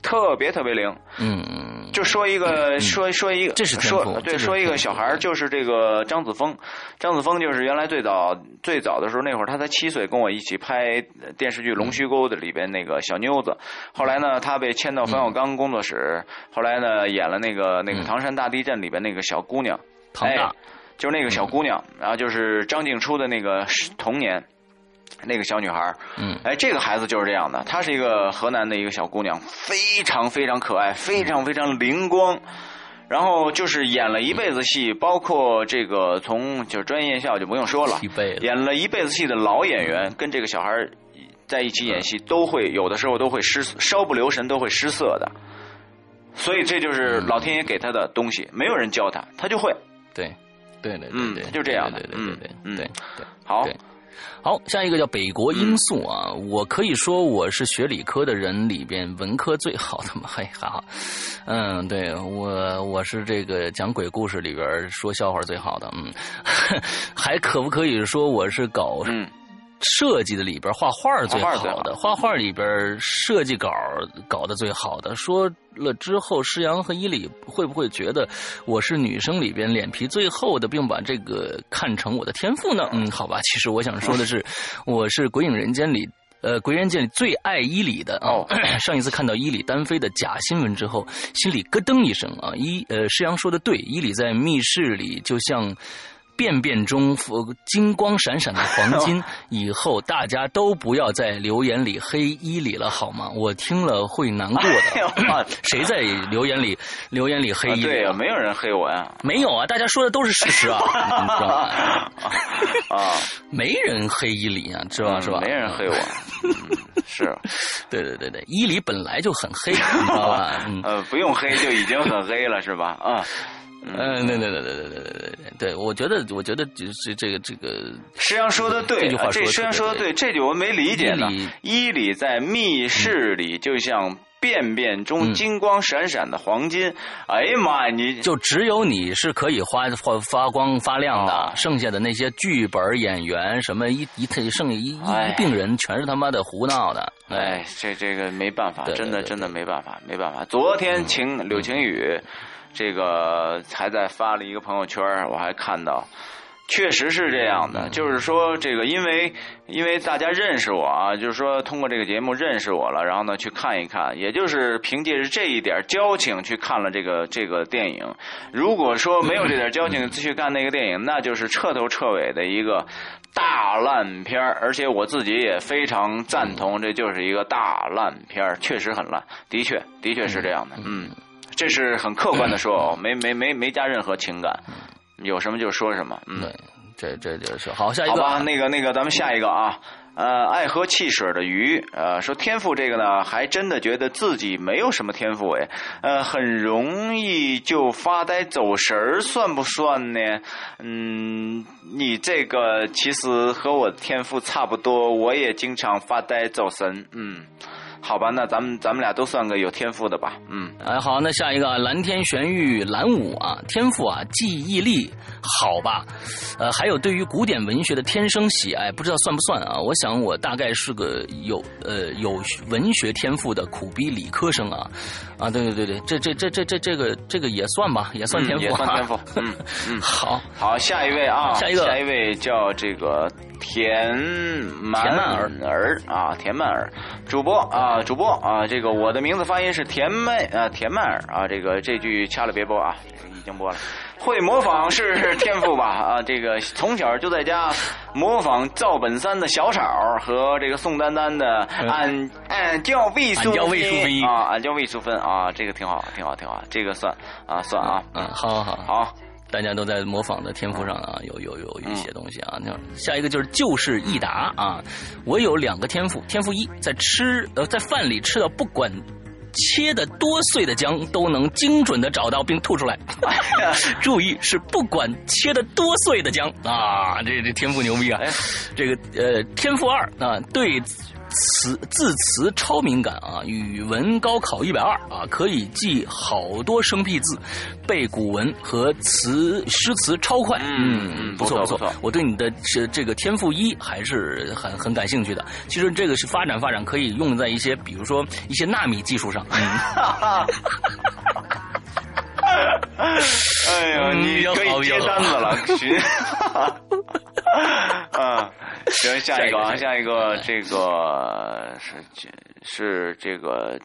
特别特别灵。嗯，就说一个，说说一个，这是说对，说一个小孩就是这个张子枫。张子枫就是原来最早最早的时候，那会儿他才七岁，跟我一起拍电视剧《龙须沟》的里边那个小妞子。后来呢，他被迁到冯小刚工作室，后来呢，演了那个那个唐山大地震里边那个小姑娘，唐大，就是那个小姑娘，然后就是张静初的那个童年。那个小女孩嗯，哎，这个孩子就是这样的。她是一个河南的一个小姑娘，非常非常可爱，非常非常灵光。然后就是演了一辈子戏，包括这个从就是专业院校就不用说了，演了一辈子戏的老演员，跟这个小孩在一起演戏，都会有的时候都会失稍不留神都会失色的。所以这就是老天爷给他的东西，没有人教他，他就会。对，对对对对，就这样的。对对对对，嗯对对，好。好，下一个叫北国罂粟啊，我可以说我是学理科的人里边文科最好的嘛，嘿，还好，嗯，对我我是这个讲鬼故事里边说笑话最好的，嗯，还可不可以说我是搞设计的里边画画最好的，画画里边设计稿搞得最好的。说了之后，施阳和伊里会不会觉得我是女生里边脸皮最厚的，并把这个看成我的天赋呢？嗯，好吧，其实我想说的是，我是《鬼影人间》里。呃，《鬼人界》里最爱伊里的哦。上一次看到伊里单飞的假新闻之后，心里咯噔一声啊！伊呃，施阳说的对，伊里在密室里就像便便中金光闪闪的黄金。以后大家都不要在留言里黑伊里了，好吗？我听了会难过的。谁在留言里留言里黑伊里？对呀，没有人黑我呀。没有啊，大家说的都是事实啊。啊，没人黑伊里啊，知道是吧？没人黑我。是，对对对对，伊里本来就很黑，你知道吧？呃，不用黑就已经很黑了，是吧？啊，嗯，对对对对对对对对对，我觉得，我觉得就是这个这个，实际上说的对，这句话说实际上说的对，这句我没理解呢。伊犁在密室里就像。便便中金光闪闪的黄金，哎呀妈呀！你就只有你是可以发发发光发亮的，剩下的那些剧本演员什么一一剩一一病人全是他妈的胡闹的。哎，这这个没办法，真的真的没办法，没办法。昨天晴柳晴雨，这个还在发了一个朋友圈，我还看到。确实是这样的，就是说这个，因为因为大家认识我啊，就是说通过这个节目认识我了，然后呢去看一看，也就是凭借着这一点交情去看了这个这个电影。如果说没有这点交情去干那个电影，那就是彻头彻尾的一个大烂片而且我自己也非常赞同，这就是一个大烂片确实很烂，的确的确是这样的，嗯，这是很客观的说，没没没没加任何情感。有什么就说什么，嗯，这这就是好。下一个，好吧，那个那个，咱们下一个啊，呃，爱喝汽水的鱼，呃，说天赋这个呢，还真的觉得自己没有什么天赋哎，呃，很容易就发呆走神儿，算不算呢？嗯，你这个其实和我天赋差不多，我也经常发呆走神，嗯。好吧，那咱们咱们俩都算个有天赋的吧，嗯，哎，好，那下一个蓝天玄玉蓝武啊，天赋啊，记忆力好吧，呃，还有对于古典文学的天生喜爱，不知道算不算啊？我想我大概是个有呃有文学天赋的苦逼理科生啊，啊，对对对对，这这这这这这个这个也算吧，也算天赋，也算天赋，嗯 嗯，好，好，下一位啊，下一个，下一位叫这个。田曼儿啊，田曼儿，主播啊，主播啊，这个我的名字发音是田曼啊，田曼儿。啊，这个这句掐了别播啊，已经播了。会模仿是天赋吧啊，这个从小就在家模仿赵本山的小草和这个宋丹丹的俺俺叫魏淑芬啊，俺叫魏淑芬啊，这个挺好，挺好，挺好，这个算啊，算啊，嗯，好好。好。大家都在模仿的天赋上啊，有有有一些东西啊。那下一个就是就是益达啊，我有两个天赋，天赋一在吃呃在饭里吃到不管切的多碎的姜都能精准的找到并吐出来，注意是不管切的多碎的姜啊，这这天赋牛逼啊！这个呃天赋二啊对。词字词超敏感啊，语文高考一百二啊，可以记好多生僻字，背古文和词诗词超快。嗯，不错不错，我对你的这这个天赋一还是很很感兴趣的。其实这个是发展发展，可以用在一些比如说一些纳米技术上。哎呦，你可以接单子了，行。啊。行，下一个啊，下一个，这个是是这个。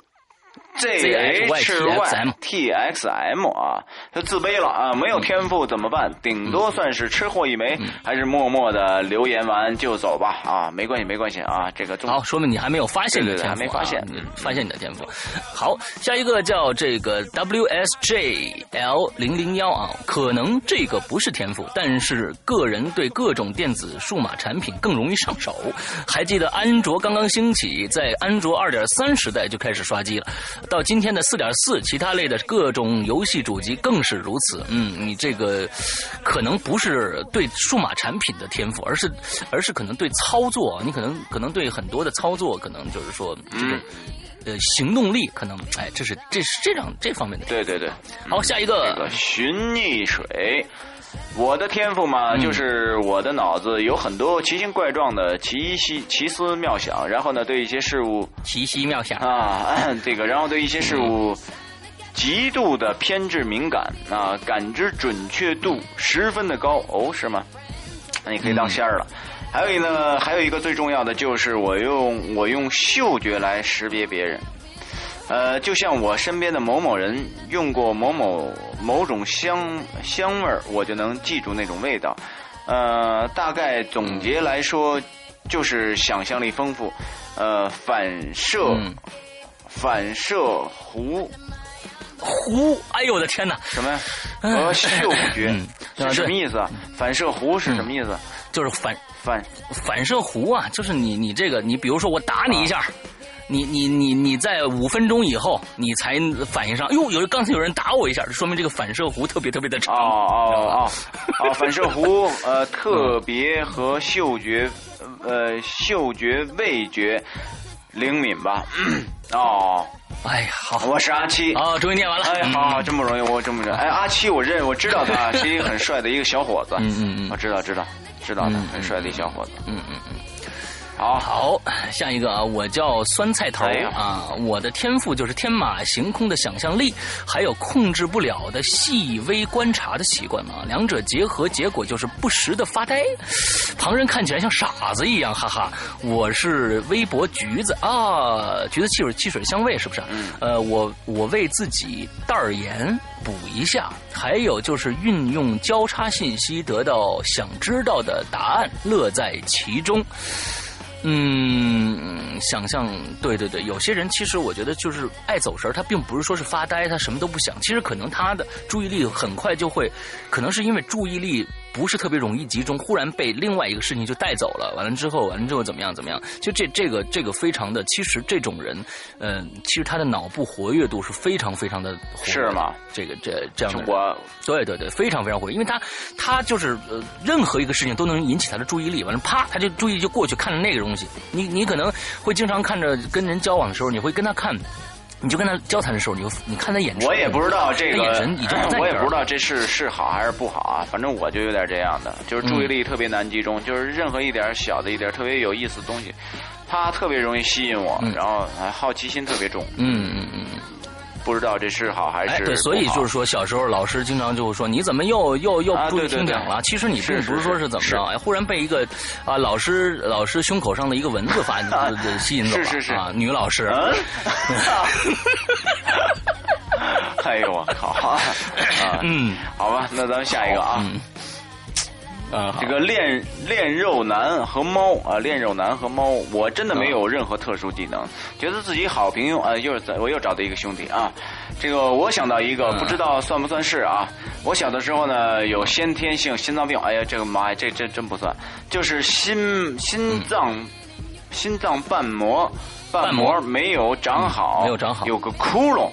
Z H Y T X M 啊，他自卑了啊，没有天赋怎么办？顶多算是吃货一枚，还是默默的留言完就走吧啊，没关系没关系啊，这个好，说明你还没有发现你的天赋，还没发现，发现你的天赋。好，下一个叫这个 W S J L 零零幺啊，可能这个不是天赋，但是个人对各种电子数码产品更容易上手。还记得安卓刚刚兴起，在安卓二点三时代就开始刷机了。到今天的四点四，其他类的各种游戏主机更是如此。嗯，你这个可能不是对数码产品的天赋，而是而是可能对操作，你可能可能对很多的操作，可能就是说这个。呃，行动力可能，哎，这是这是这样这方面的。对对对，好，下一个。这个寻溺水，我的天赋嘛，就是我的脑子有很多奇形怪状的奇思奇思妙想，然后呢，对一些事物奇思妙想啊，这个，然后对一些事物极度的偏执敏感啊，感知准确度十分的高哦，是吗？那你可以当仙儿了。还有一呢，还有一个最重要的就是我用我用嗅觉来识别别人，呃，就像我身边的某某人用过某某某种香香味儿，我就能记住那种味道。呃，大概总结来说，就是想象力丰富，呃，反射反射弧弧，哎呦我的天哪！什么呀？和嗅觉 是什么意思啊？反射弧是什么意思？就是反。反反射弧啊，就是你你这个你比如说我打你一下，你你你你在五分钟以后你才反应上，哟，有刚才有人打我一下，说明这个反射弧特别特别的长。哦哦哦哦，反射弧呃特别和嗅觉呃嗅觉味觉灵敏吧？哦，哎呀，好，我是阿七。哦，终于念完了。哎，好好，真不容易，我真不容易。哎，阿七，我认我知道他是一个很帅的一个小伙子。嗯嗯嗯，我知道知道。知道他，很帅的一小伙子。嗯嗯嗯，好，好，下一个啊，我叫酸菜头啊，我的天赋就是天马行空的想象力，还有控制不了的细微观察的习惯嘛，两者结合，结果就是不时的发呆，旁人看起来像傻子一样，哈哈。我是微博橘子啊，橘子汽水汽水香味是不是？嗯。呃，我我为自己袋儿盐。补一下，还有就是运用交叉信息得到想知道的答案，乐在其中。嗯，想象，对对对，有些人其实我觉得就是爱走神他并不是说是发呆，他什么都不想，其实可能他的注意力很快就会，可能是因为注意力。不是特别容易集中，忽然被另外一个事情就带走了。完了之后，完了之后怎么样？怎么样？就这这个这个非常的，其实这种人，嗯，其实他的脑部活跃度是非常非常的活跃。是吗？这个这这样的。我。对对对，非常非常活跃，因为他他就是呃，任何一个事情都能引起他的注意力。完了，啪，他就注意就过去看着那个东西。你你可能会经常看着跟人交往的时候，你会跟他看。你就跟他交谈的时候，你就你看他眼神，我也不知道这个眼神已经 我也不知道这是是好还是不好啊。反正我就有点这样的，就是注意力特别难集中，就是任何一点小的一点特别有意思的东西，他特别容易吸引我，然后好奇心特别重。嗯嗯嗯。不知道这是好还是对，所以就是说，小时候老师经常就会说：“你怎么又又又不注意听讲了？”其实你并不是说是怎么着，哎，忽然被一个啊老师老师胸口上的一个蚊子发 吸引走了，是是是啊，女老师。哎呦我靠！啊，嗯，好吧，那咱们下一个啊。啊，这个练练肉男和猫啊，练肉男和猫，我真的没有任何特殊技能，觉得自己好平庸啊。又是我又找到一个兄弟啊，这个我想到一个，不知道算不算是啊？我小的时候呢，有先天性心脏病，哎呀，这个妈呀，这这真不算，就是心心脏心脏瓣膜瓣膜没有长好，没有长好，有个窟窿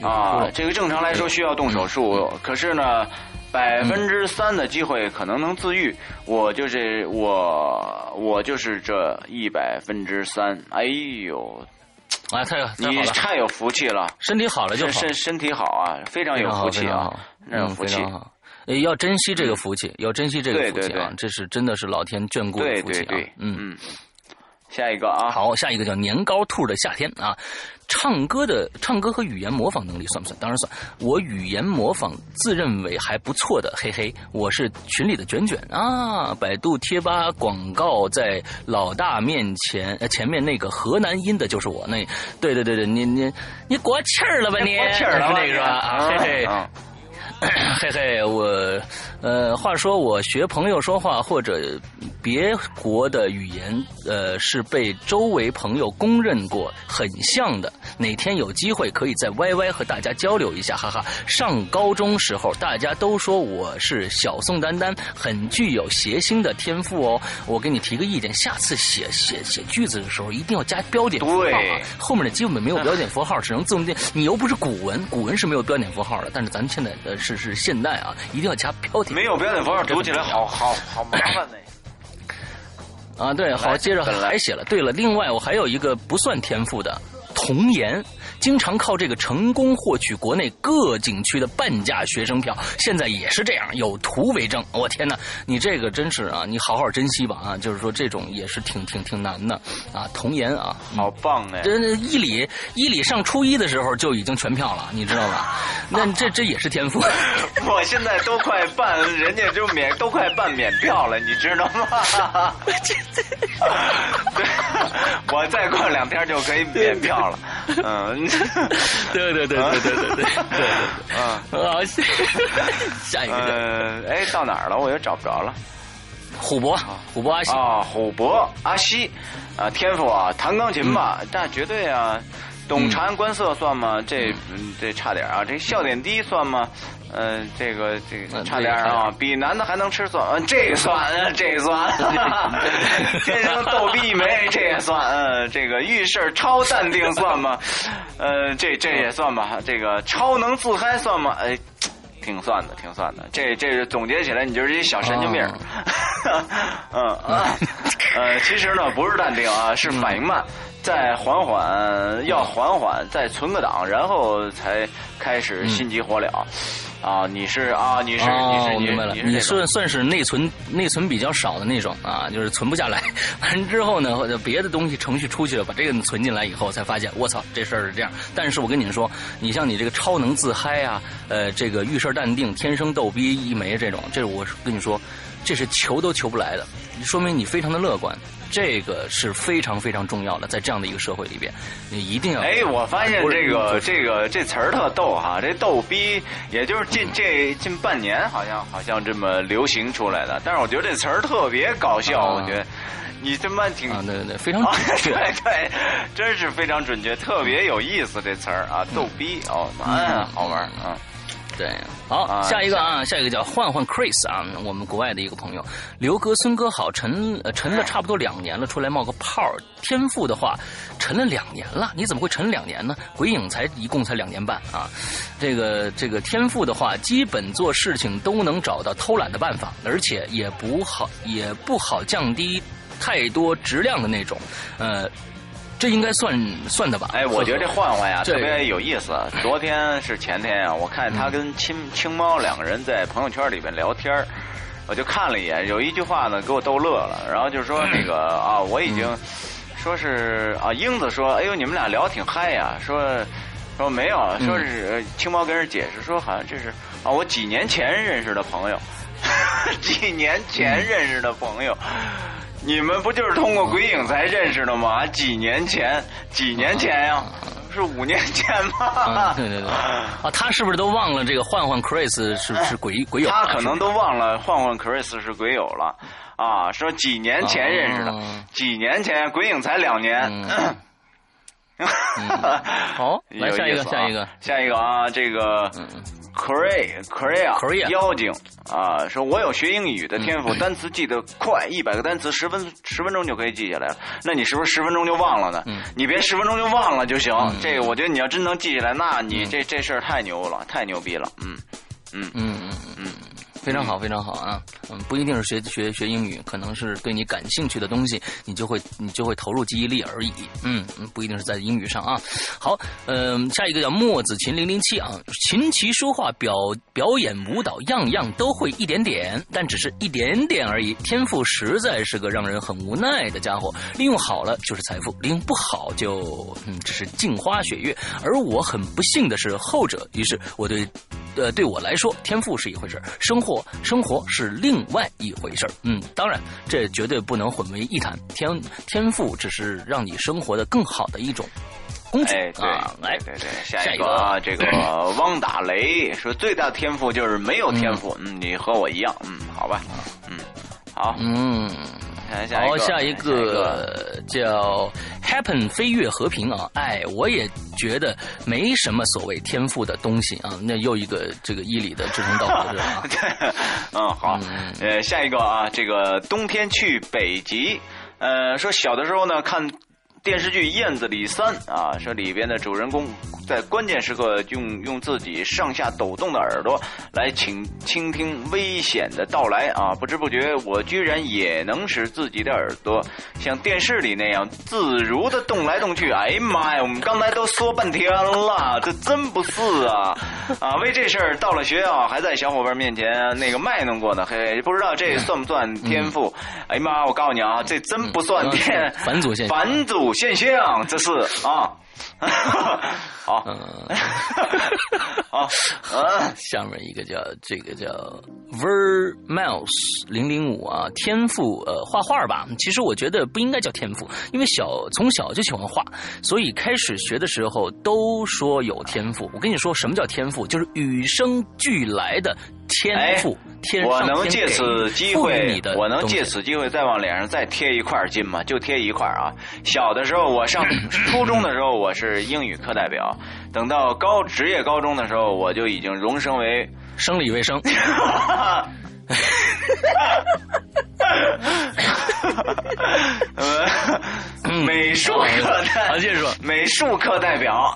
啊。这个正常来说需要动手术，可是呢。百分之三的机会可能能自愈，我就是我，我就是这一百分之三。哎呦，啊，太你太有福气了，身体好了就身身体好啊，非常有福气啊，有福气，要珍惜这个福气，要珍惜这个福气啊，这是真的是老天眷顾的福气啊，嗯。嗯。下一个啊，好，下一个叫年糕兔的夏天啊，唱歌的唱歌和语言模仿能力算不算？当然算，我语言模仿自认为还不错的，嘿嘿，我是群里的卷卷啊，百度贴吧广告在老大面前呃前面那个河南音的就是我，那对对对对，你你你过气儿了吧你？过气儿了那个？啊，嘿嘿。嘿嘿，我，呃，话说我学朋友说话或者别国的语言，呃，是被周围朋友公认过很像的。哪天有机会可以在 YY 和大家交流一下，哈哈。上高中时候大家都说我是小宋丹丹，很具有谐星的天赋哦。我给你提个意见，下次写写写句子的时候一定要加标点符号啊，后面的基本没有标点符号，只能自动定。你又不是古文，古文是没有标点符号的，但是咱现在的是是现代啊，一定要加标点。没有标点符号读起来好好好麻烦呢。啊，对，好，接着还写了。对了，另外我还有一个不算天赋的童颜。经常靠这个成功获取国内各景区的半价学生票，现在也是这样，有图为证。我天哪，你这个真是啊，你好好珍惜吧啊！就是说这种也是挺挺挺难的啊。童颜啊，好棒哎！这一里一里上初一的时候就已经全票了，你知道吧？那这这也是天赋。我现在都快办，人家就免都快办免票了，你知道吗？对，我再过两天就可以免票了。嗯。对对对对对对对对对，啊，好，下一个，呃，哎，到哪儿了？我又找不着了。虎博，虎博阿西啊，虎博阿西，啊，天赋啊，弹钢琴吧，但绝对啊。懂察言观色算吗？这这差点啊！这笑点低算吗？嗯，这个这个差点啊！比男的还能吃蒜，嗯，这算，这算。天生逗逼一枚，这也算。嗯，这个遇事超淡定算吗？呃，这这也算吧。这个超能自嗨算吗？哎，挺算的，挺算的。这这总结起来，你就是一小神经病。嗯啊，呃，其实呢，不是淡定啊，是反应慢。再缓缓，要缓缓，再存个档，然后才开始心急火燎。啊，你是啊，你是你是明白了，你算算是内存内存比较少的那种啊，就是存不下来。完之后呢，或者别的东西程序出去了，把这个存进来以后，才发现我操，这事儿是这样。但是我跟你们说，你像你这个超能自嗨啊，呃，这个遇事淡定、天生逗逼一枚这种，这我跟你说，这是求都求不来的，说明你非常的乐观。这个是非常非常重要的，在这样的一个社会里边，你一定要。哎，我发现这个这个这词儿特逗哈，这逗逼，也就是近这近半年，好像好像这么流行出来的。但是我觉得这词儿特别搞笑，我觉得你这么挺对对对，非常 准确，对对，真是非常准确，特别有意思这词儿啊，逗逼哦，嗯，好玩啊。对，好，下一个啊，下一个叫换换 Chris 啊，我们国外的一个朋友，刘哥、孙哥好，沉沉了 差不多两年了，出来冒个泡天赋的话，沉了两年了，你怎么会沉两年呢？鬼影才一共才两年半啊，这个这个天赋的话，基本做事情都能找到偷懒的办法，而且也不好也不好降低太多质量的那种，呃。这应该算算的吧？哎，我觉得这换换呀特别有意思。昨天是前天啊，我看他跟青青猫两个人在朋友圈里边聊天我就看了一眼，有一句话呢给我逗乐了。然后就说那个啊，我已经说是啊，英子说，哎呦，你们俩聊挺嗨呀。说说没有，说是青猫跟人解释说，好像这是啊，我几年前认识的朋友，几年前认识的朋友。你们不就是通过鬼影才认识的吗？几年前，几年前呀，是五年前吗？对对对，啊，他是不是都忘了这个换换 Chris 是是鬼鬼友？他可能都忘了换换 Chris 是鬼友了啊！说几年前认识的，几年前鬼影才两年。好，来下一个，下一个，下一个啊，这个。Korea Korea 妖精啊，说我有学英语的天赋，单词记得快，一百个单词十分十分钟就可以记下来了。那你是不是十分钟就忘了呢？你别十分钟就忘了就行。这个我觉得你要真能记下来，那你这这事儿太牛了，太牛逼了。嗯嗯嗯嗯嗯。非常好，非常好啊！嗯，不一定是学学学英语，可能是对你感兴趣的东西，你就会你就会投入记忆力而已。嗯，不一定是在英语上啊。好，嗯，下一个叫墨子琴零零七啊，琴棋书画表表演舞蹈样样都会一点点，但只是一点点而已。天赋实在是个让人很无奈的家伙，利用好了就是财富，利用不好就嗯只是镜花雪月。而我很不幸的是后者，于是我对呃对我来说，天赋是一回事生活。生活是另外一回事儿，嗯，当然，这绝对不能混为一谈。天天赋只是让你生活的更好的一种工具啊！来，对对，下一个啊，这个汪打雷说最大的天赋就是没有天赋，嗯，你和我一样，嗯，好吧，嗯，好，嗯，好，下一个叫 Happen 飞跃和平啊！哎，我也觉得没什么所谓天赋的东西啊。那又一个这个伊里的志同道合是 吧？对，嗯，好，呃，下一个啊，这个冬天去北极，呃，说小的时候呢看。电视剧《燕子李三》啊，这里边的主人公在关键时刻用用自己上下抖动的耳朵来倾倾听危险的到来啊！不知不觉，我居然也能使自己的耳朵像电视里那样自如的动来动去。哎呀妈呀，我们刚才都说半天了，这真不是啊！啊，为这事儿到了学校还在小伙伴面前那个卖弄过呢，嘿，不知道这算不算天赋？哎呀妈，我告诉你啊，这真不算天反祖现反祖。现象，这是啊，好，好，嗯，下面一个叫这个叫 Ver Mouse 零零五啊，天赋呃画画吧，其实我觉得不应该叫天赋，因为小从小就喜欢画，所以开始学的时候都说有天赋。我跟你说什么叫天赋，就是与生俱来的。天赋，天我能借此机会，我能借此机会再往脸上再贴一块金吗？就贴一块啊！小的时候，我上初中的时候，我是英语课代表；等到高职业高中的时候，我就已经荣升为生理卫生。美术课代，美术课代表，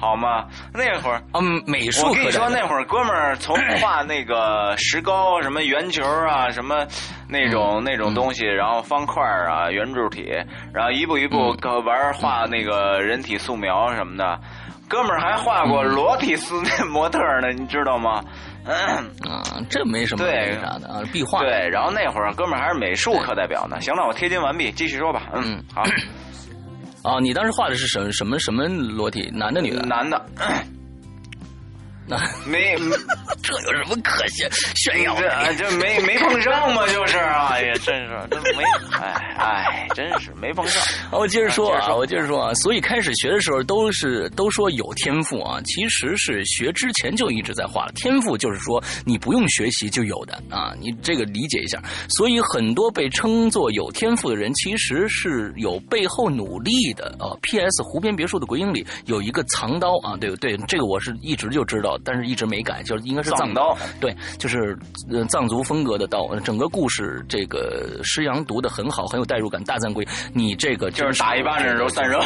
好吗？那会儿，嗯，美术课。我跟你说，那会儿哥们儿从画那个石膏，什么圆球啊，什么那种那种东西，然后方块啊，圆柱体，然后一步一步玩画那个人体素描什么的。哥们儿还画过裸体斯那模特呢，你知道吗？嗯啊，这没什么那啥的啊，壁画。对，然后那会儿哥们儿还是美术课代表呢。行了，我贴金完毕，继续说吧。嗯，好。啊，你当时画的是什么什么什么裸体？男的女的？男的。那没，这有什么可炫炫耀的？这没没碰上嘛，就是，哎呀，真是，这没，哎哎，真是没碰上。我接着说啊，我接着说啊，所以开始学的时候都是都说有天赋啊，其实是学之前就一直在画了。天赋就是说你不用学习就有的啊，你这个理解一下。所以很多被称作有天赋的人，其实是有背后努力的啊。P.S. 湖边别墅的鬼影里有一个藏刀啊，对对，这个我是一直就知道。但是一直没改，就是应该是藏刀，对，就是藏族风格的刀。整个故事这个师阳读的很好，很有代入感，大赞归。你这个就是打一巴掌揉三揉，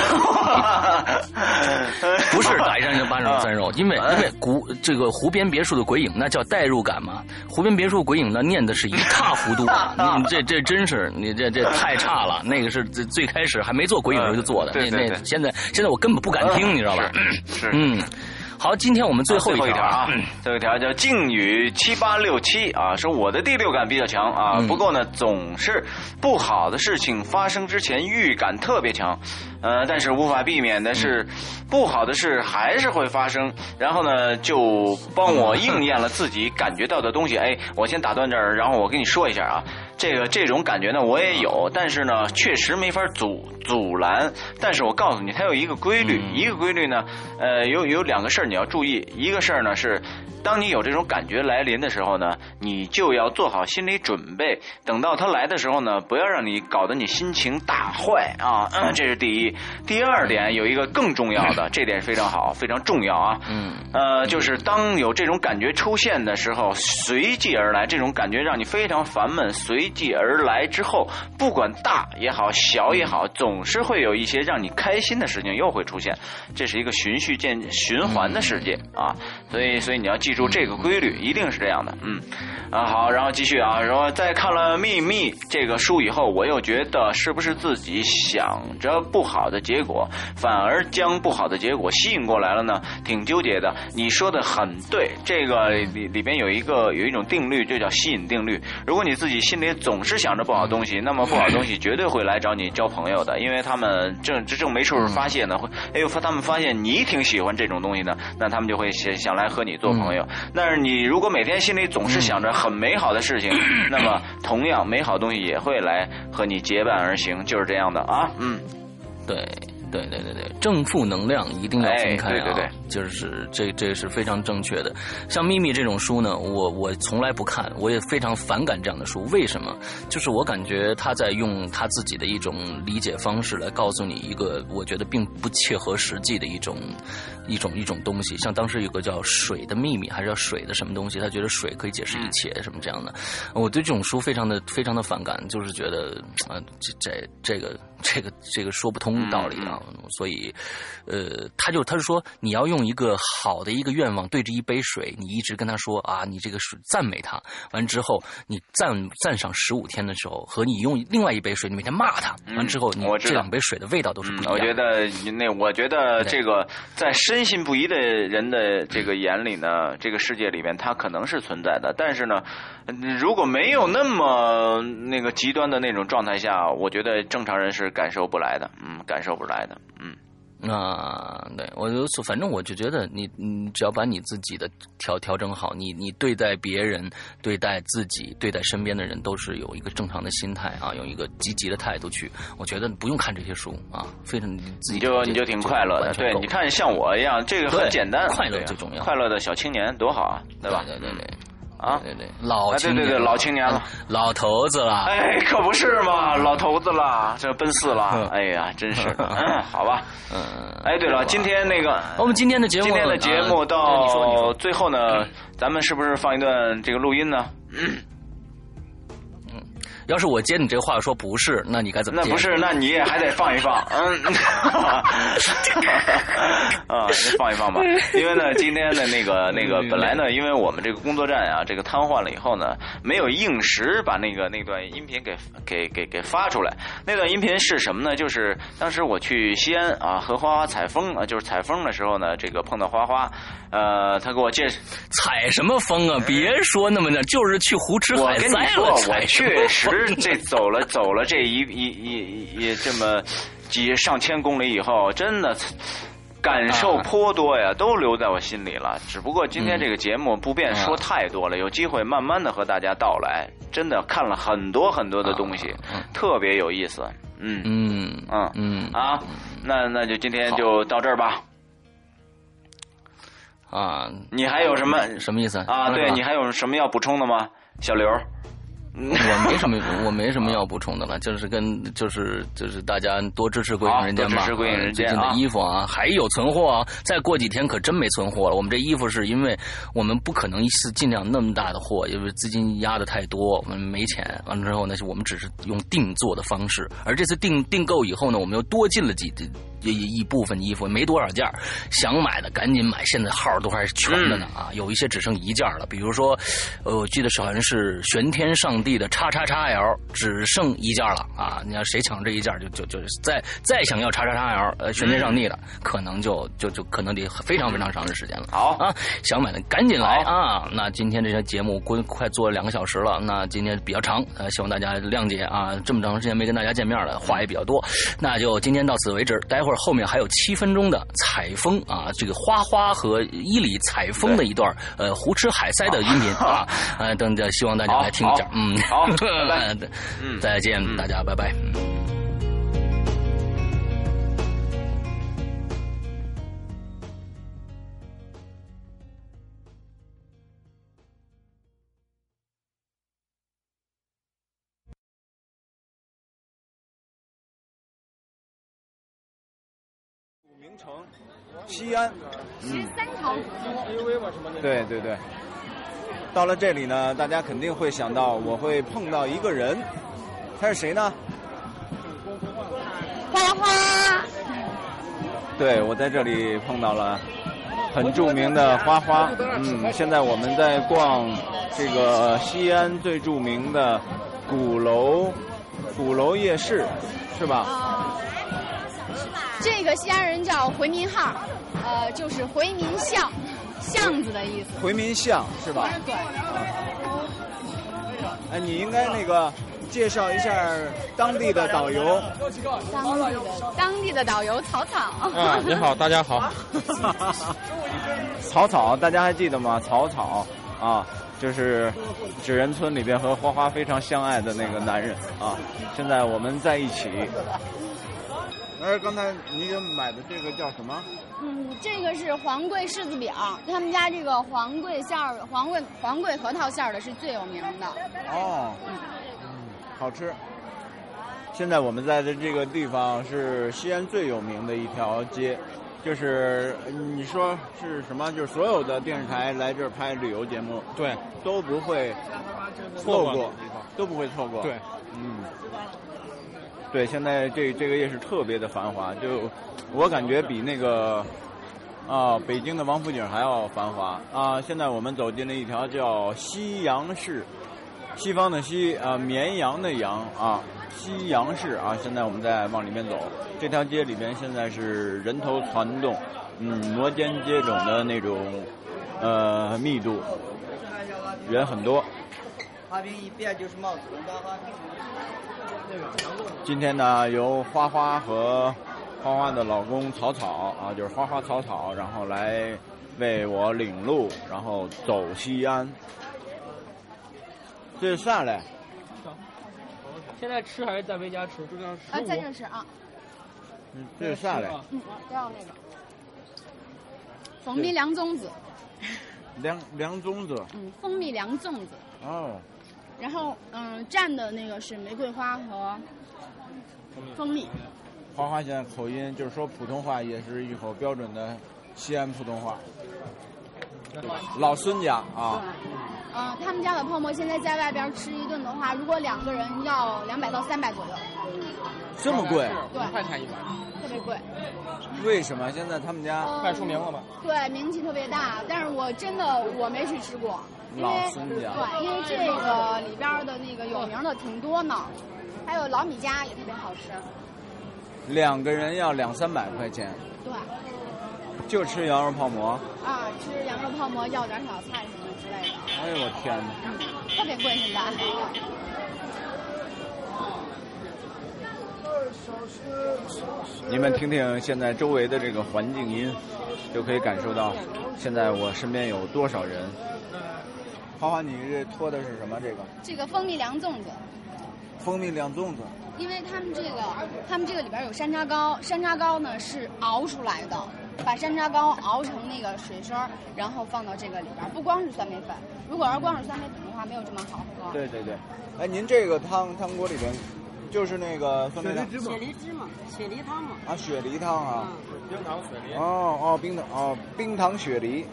不是打一巴掌巴掌揉三揉，因为因为古这个湖边别墅的鬼影那叫代入感嘛。湖边别墅鬼影那念的是一塌糊涂，你这这真是你这这太差了。那个是最最开始还没做鬼影时候就做的，那那现在现在我根本不敢听，你知道吧？是嗯。好，今天我们最后一条啊，最后一条叫静语七八六七啊，说我的第六感比较强啊，不过呢，总是不好的事情发生之前预感特别强，呃，但是无法避免的是，不好的事还是会发生，然后呢，就帮我应验了自己感觉到的东西。哎，我先打断这儿，然后我跟你说一下啊。这个这种感觉呢，我也有，但是呢，确实没法阻阻拦。但是我告诉你，它有一个规律，一个规律呢，呃，有有两个事儿你要注意。一个事儿呢是，当你有这种感觉来临的时候呢，你就要做好心理准备，等到它来的时候呢，不要让你搞得你心情大坏啊。这是第一。第二点有一个更重要的，这点非常好，非常重要啊。嗯。呃，就是当有这种感觉出现的时候，随即而来，这种感觉让你非常烦闷，随。随即而来之后，不管大也好，小也好，总是会有一些让你开心的事情又会出现。这是一个循序渐循环的世界啊，所以，所以你要记住这个规律，一定是这样的。嗯，啊好，然后继续啊，然后在看了《秘密》这个书以后，我又觉得是不是自己想着不好的结果，反而将不好的结果吸引过来了呢？挺纠结的。你说的很对，这个里里边有一个有一种定律，就叫吸引定律。如果你自己心里总是想着不好东西，那么不好东西绝对会来找你交朋友的，因为他们正正没处发泄呢。会，哎呦，他们发现你挺喜欢这种东西呢，那他们就会想想来和你做朋友。但是你如果每天心里总是想着很美好的事情，那么同样美好东西也会来和你结伴而行，就是这样的啊。嗯，对。对对对对，正负能量一定要分开啊！哎对对对就是这这是非常正确的。像《秘密》这种书呢，我我从来不看，我也非常反感这样的书。为什么？就是我感觉他在用他自己的一种理解方式来告诉你一个我觉得并不切合实际的一种一种一种东西。像当时有个叫“水的秘密”还是叫“水的什么东西”，他觉得水可以解释一切，什么这样的。我对这种书非常的非常的反感，就是觉得啊、这这这个这个这个说不通道理啊。所以，呃，他就他就说，你要用一个好的一个愿望对着一杯水，你一直跟他说啊，你这个水赞美他，完之后你赞赞赏十五天的时候，和你用另外一杯水，你每天骂他，完之后你这两杯水的味道都是不一样的。我觉得那，我觉得这个在深信不疑的人的这个眼里呢，这个世界里面它可能是存在的，但是呢，嗯如果没有那么那个极端的那种状态下，我觉得正常人是感受不来的，嗯，感受不来的，嗯。啊，对我就反正我就觉得你，你只要把你自己的调调整好，你你对待别人、对待自己、对待身边的人，都是有一个正常的心态啊，有一个积极的态度去。我觉得不用看这些书啊，非常你自己就你就挺快乐的，对，你看像我一样，这个很简单，快乐最重要快乐的小青年多好啊，对吧？对对对对。啊，对对，老对对对老青年了。嗯，老头子了。哎，可不是嘛，老头子了，这奔四了。嗯，哎呀，真是。的，嗯，好吧。嗯，哎，对了，今天那个我们今天的节目，今天的节目到最后呢，咱们是不是放一段这个录音呢？要是我接你这话说不是，那你该怎么接？那不是，那你也还得放一放，嗯 啊，放一放吧。因为呢，今天的那个那个本来呢，因为我们这个工作站啊，这个瘫痪了以后呢，没有硬实把那个那段音频给给给给发出来。那段音频是什么呢？就是当时我去西安啊，和花花采风啊，就是采风的时候呢，这个碰到花花，呃，他给我介绍。采什么风啊？别说那么的，就是去胡吃海塞了。跟你说，我确风实 这走了走了这一一一一这么几上千公里以后，真的感受啊颇多呀，都留在我心里了。只不过今天这个节目不便说太多了，有机会慢慢的和大家道来。真的看了很多很多的东西，嗯特别有意思。嗯嗯嗯嗯啊，那那就今天就到这儿吧。啊，你还有什么什么意思啊？对你还有什么要补充的吗，小刘？我没什么，我没什么要补充的了，就是跟就是就是大家多支持《鬼影人间》吧，多支持鬼影人间最近的啊衣服啊，还有存货啊，再过几天可真没存货了。我们这衣服是因为我们不可能一次进量那么大的货，因为资金压的太多，我们没钱。完了之后呢，我们只是用定做的方式，而这次订订购以后呢，我们又多进了几一一部分衣服，没多少件儿想买的赶紧买，现在号都还是全着呢啊，有一些只剩一件了。比如说，呃，我记得是好像是玄天上帝的叉叉叉 L，只剩一件了啊！你要谁抢这一件，就就就是再再想要叉叉叉 L，呃，全天上帝的，可能就就就可能得非常非常长的时间了。好啊，想买的赶紧来啊！那今天这些节目快快做了两个小时了，那今天比较长，呃，希望大家谅解啊。这么长时间没跟大家见面了，话也比较多，那就今天到此为止。待会儿后面还有七分钟的采风啊，这个花花和伊里采风的一段呃胡吃海塞的音频啊，呃，等着希望大家来听一下好，嗯，好拜拜嗯再见，大家拜拜。嗯名城，西安。十三朝古都，对对对。到了这里呢，大家肯定会想到，我会碰到一个人，他是谁呢？花花，对，我在这里碰到了很著名的花花。嗯，现在我们在逛这个西安最著名的鼓楼鼓楼夜市，是吧？这个西安人叫回民号，呃，就是回民巷，巷子的意思。回民巷是吧？对，哎，你应该那个介绍一下当地的导游。当地的当地的导游草草。啊，你好，大家好。草草，大家还记得吗？草草啊，就是纸人村里边和花花非常相爱的那个男人啊。现在我们在一起。哎，刚才你给买的这个叫什么？嗯，这个是黄桂柿子饼，他们家这个黄桂馅儿、黄桂黄桂核桃馅儿的是最有名的。哦，嗯，好吃。现在我们在的这个地方是西安最有名的一条街，就是你说是什么？就是所有的电视台来这儿拍旅游节目，对，都不会错过，都不会错过。对，嗯，对，现在这这个夜市特别的繁华，就我感觉比那个啊北京的王府井还要繁华啊。现在我们走进了一条叫西洋市，西方的西啊绵阳的阳啊西洋市啊。现在我们在往里面走，这条街里边现在是人头攒动，嗯，摩肩接踵的那种呃密度，人很多。哈冰一变就是帽子今天呢，由花花和花花的老公草草啊，就是花花草草，然后来为我领路，然后走西安。这是啥嘞？现在吃还是在维家吃？就这样啊，在这吃啊，嗯这是啥嘞？嗯，不要那个蜂蜜凉粽子，凉凉粽子。嗯，蜂蜜凉粽子。哦，然后嗯，蘸的那个是玫瑰花和蜂蜜。花花现在口音就是说普通话也是一口标准的西安普通话。老孙家啊，嗯，他们家的泡馍现在在外边吃一顿的话，如果两个人要两百到三百左右，这么贵？对五块钱一碗，特别贵。为什么？现在他们家快出名了吧？对，名气特别大，但是我真的我没去吃过，老孙家对，因为这个里边的那个有名的挺多呢，还有老米家也特别好吃，两个人要两三百块钱，对，就吃羊肉泡馍。啊，吃羊肉泡馍要点小菜什么之类的，哎呦我天哪！嗯，特别贵现在。你们听听现在周围的这个环境音，就可以感受到现在我身边有多少人。花花，你这拖的是什么？这个这个蜂蜜凉粽子，蜂蜜凉粽子。因为他们这个，他们这个里边有山楂糕，山楂糕呢是熬出来的，把山楂糕熬成那个水声儿，然后放到这个里边。不光是酸梅粉，如果要光是酸梅粉的话，没有这么好喝。对对对。哎，您这个汤汤锅里边，就是那个酸梅汤雪梨汁嘛，雪梨汤嘛。啊，雪梨汤啊。冰糖雪梨。哦哦，冰糖哦，冰糖雪梨。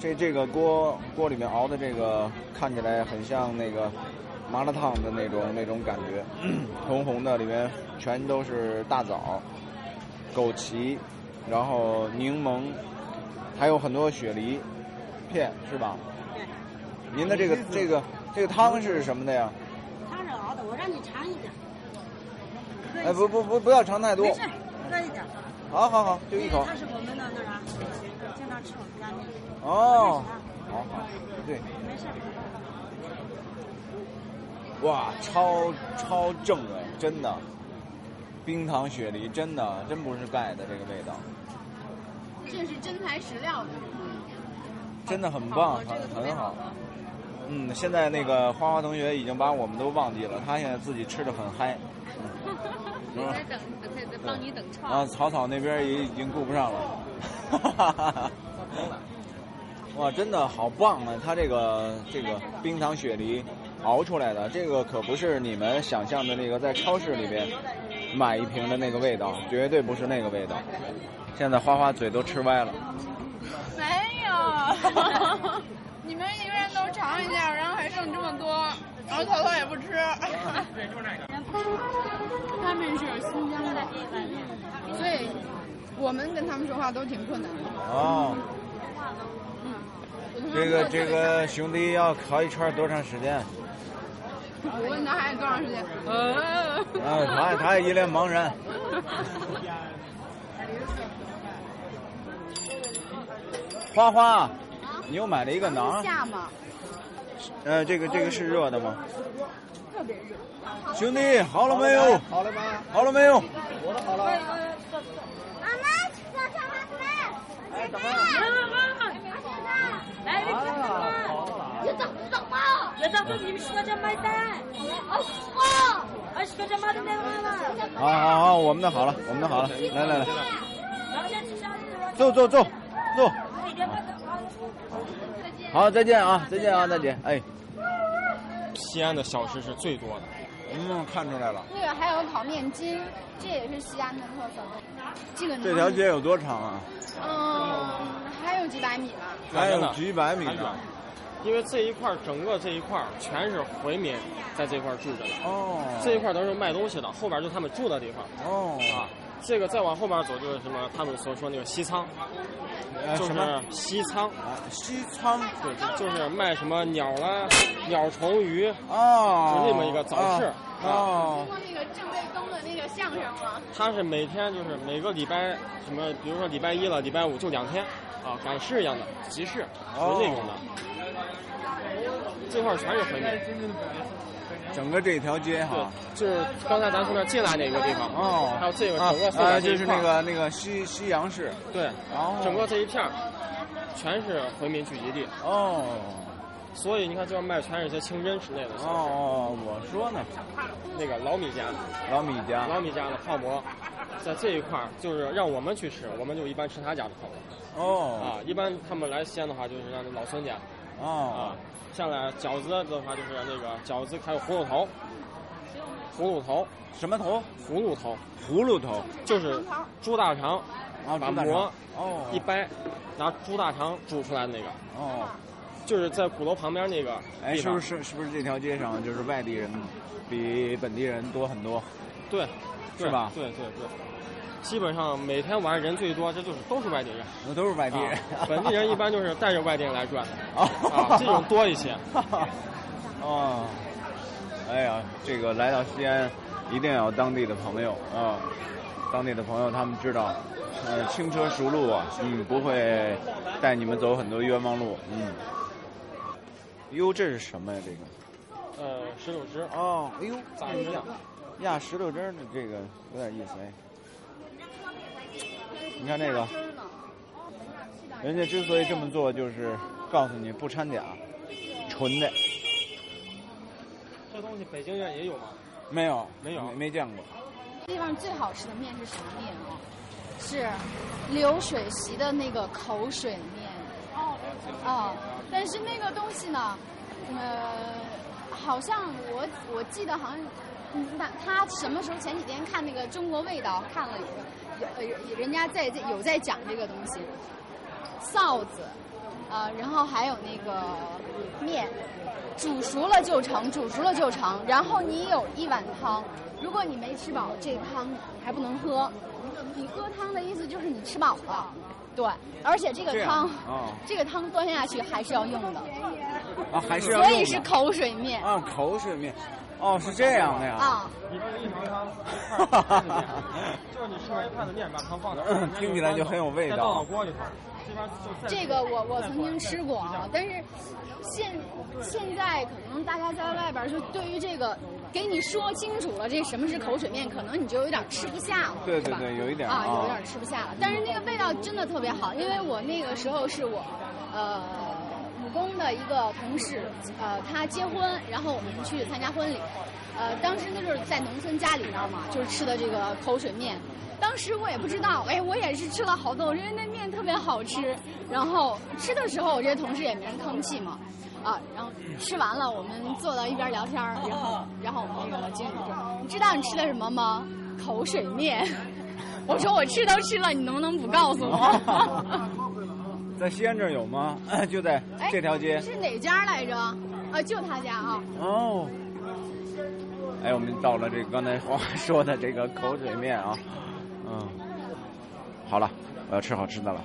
这这个锅锅里面熬的这个看起来很像那个麻辣烫的那种那种感觉，红红的，里面全都是大枣、枸杞，然后柠檬，还有很多雪梨片，是吧？对。您的这个这个这个汤是什么的呀？汤是熬的，我让你尝一点。哎，不不不，不要尝太多没。事，喝一点。好好好，就一口因为。它是我们的那啥，经常吃我们家那个。哦，好好，对。没事。哇，超超正哎，真的，冰糖雪梨，真的真不是盖的这个味道，这是真材实料的。真的很棒，很很好。嗯，现在那个花花同学已经把我们都忘记了，他现在自己吃的很嗨。我在等，在在帮你等串。啊，草草那边也已经顾不上了。哈哈哈哈哇，真的好棒啊！它这个这个冰糖雪梨熬出来的，这个可不是你们想象的那个在超市里边买一瓶的那个味道，绝对不是那个味道。现在花花嘴都吃歪了。没有，你们一个人都尝一下，然后还剩这么多，然后头头也不吃。他们是新疆的，所以我们跟他们说话都挺困难的。哦，这个这个兄弟要烤一串多长时间？我问他还有多长时间？呃，啊，他他也一脸茫然。花花，你又买了一个馕，下吗？呃，这个这个是热的吗？兄弟，好了没有？好了吗？好了没有？我的好了。妈妈，上上来。哎，怎么？来，啊，好了。走走嘛。要找个你们十块钱买单，啊，哇！二十块钱买的买完了。好好好，我们的好了，我们的好了，来来来。坐坐坐坐，好，再见啊，再见啊，大姐，哎，西安的小吃是最多的。嗯，看出来了，那个还有烤面筋，这也是西安的特色。这个这条街有多长啊？嗯，还有几百米吧。还有几百米呢。因为这一块儿整个这一块儿全是回民在这块儿住着的，哦，这一块儿都是卖东西的，后边就是他们住的地方哦，啊。这个再往后面走就是什么他们所说那个西仓，就是西仓，啊？西仓？对，就是卖什么鸟啦、鸟虫鱼，哦，就那么一个早市啊哦。听过那个郑卫东的那个相声吗？他是每天就是每个礼拜什么，比如说礼拜一了，礼拜五就两天，啊，赶市一样的集市，哦就是那种的。这块全是回民，整个这条街哈，，就是刚才咱从那进来那个地方，哦，还有这个啊整个这一块儿就是那个那个西西洋市，对，哦，整个这一片儿全是回民聚集地，哦。所以你看这边卖全是一些清真之类的，哦哦，我说呢，那个老米家，老米家，老米家的泡馍，在这一块儿就是让我们去吃，我们就一般吃他家的泡馍。哦。啊，一般他们来西安的话就是让老孙家哦啊，像来饺子的话就是那个饺子还有葫芦头，葫芦头，什么头？葫芦头。葫芦头。就是猪大肠，啊，把馍哦。一掰，拿猪大肠煮出来的那个，哦，就是在鼓楼旁边那个哎，是不是是不是这条街上就是外地人比本地人多很多？对，对是吧？对对对，基本上每天晚上人最多，这就是都是外地人。那都是外地人啊，本地人一般就是带着外地人来转，哦啊，这种多一些。哦，哎呀，这个来到西安，一定要有当地的朋友啊，当地的朋友他们知道，呃，轻车熟路啊，嗯，不会带你们走很多冤枉路，嗯。哟，这是什么呀？这个？呃，石榴汁，哦，哎呦，榨汁酱，压石榴汁儿的这个有点意思哎。你看这个，人家之所以这么做，就是告诉你不掺假，纯的。这东西北京人也有吗？没有，没有没没见过。地方最好吃的面是什么面啊？是流水席的那个口水面。哦，但是那个东西呢，呃，好像我我记得好像，嗯那他什么时候前几天看那个《中国味道》看了一个，有呃人家在在有在讲这个东西，臊子，啊，然后还有那个面，煮熟了就成，煮熟了就成。然后你有一碗汤，如果你没吃饱，这个汤还不能喝。你喝汤的意思就是你吃饱了，对。而且这个汤，哦这个汤端下去还是要用的，啊，还是要所以是口水面啊，口水面。哦，是这样的呀。啊。一份一勺汤，一块儿面，就是你吃完一筷子面，把汤放那儿，听起来就很有味道到锅里头，这边就再这个我我曾经吃过啊，但是现现在可能大家在外边就对于这个给你说清楚了这什么是口水面，可能你就有点吃不下了，对吧对对有一点啊，啊有点吃不下了。但是那个味道真的特别好，因为我那个时候是我呃工的一个同事，呃他结婚，然后我们去参加婚礼，呃当时那就是在农村家里边嘛，就是吃的这个口水面。当时我也不知道，哎，我也是吃了好多，我觉得那面特别好吃。然后吃的时候，我这些同事也没人吭气嘛，啊，然后吃完了，我们坐到一边聊天，然后然后我们那个经理说：“你知道你吃的什么吗？口水面。”我说：“我吃都吃了，你能不能不告诉我？” 在西安这儿有吗？就在哎，这条街。是哪家来着？啊，就他家啊。哦。哎，我们到了这个刚才话 说的这个口水面啊，嗯，好了，我要吃好吃的了。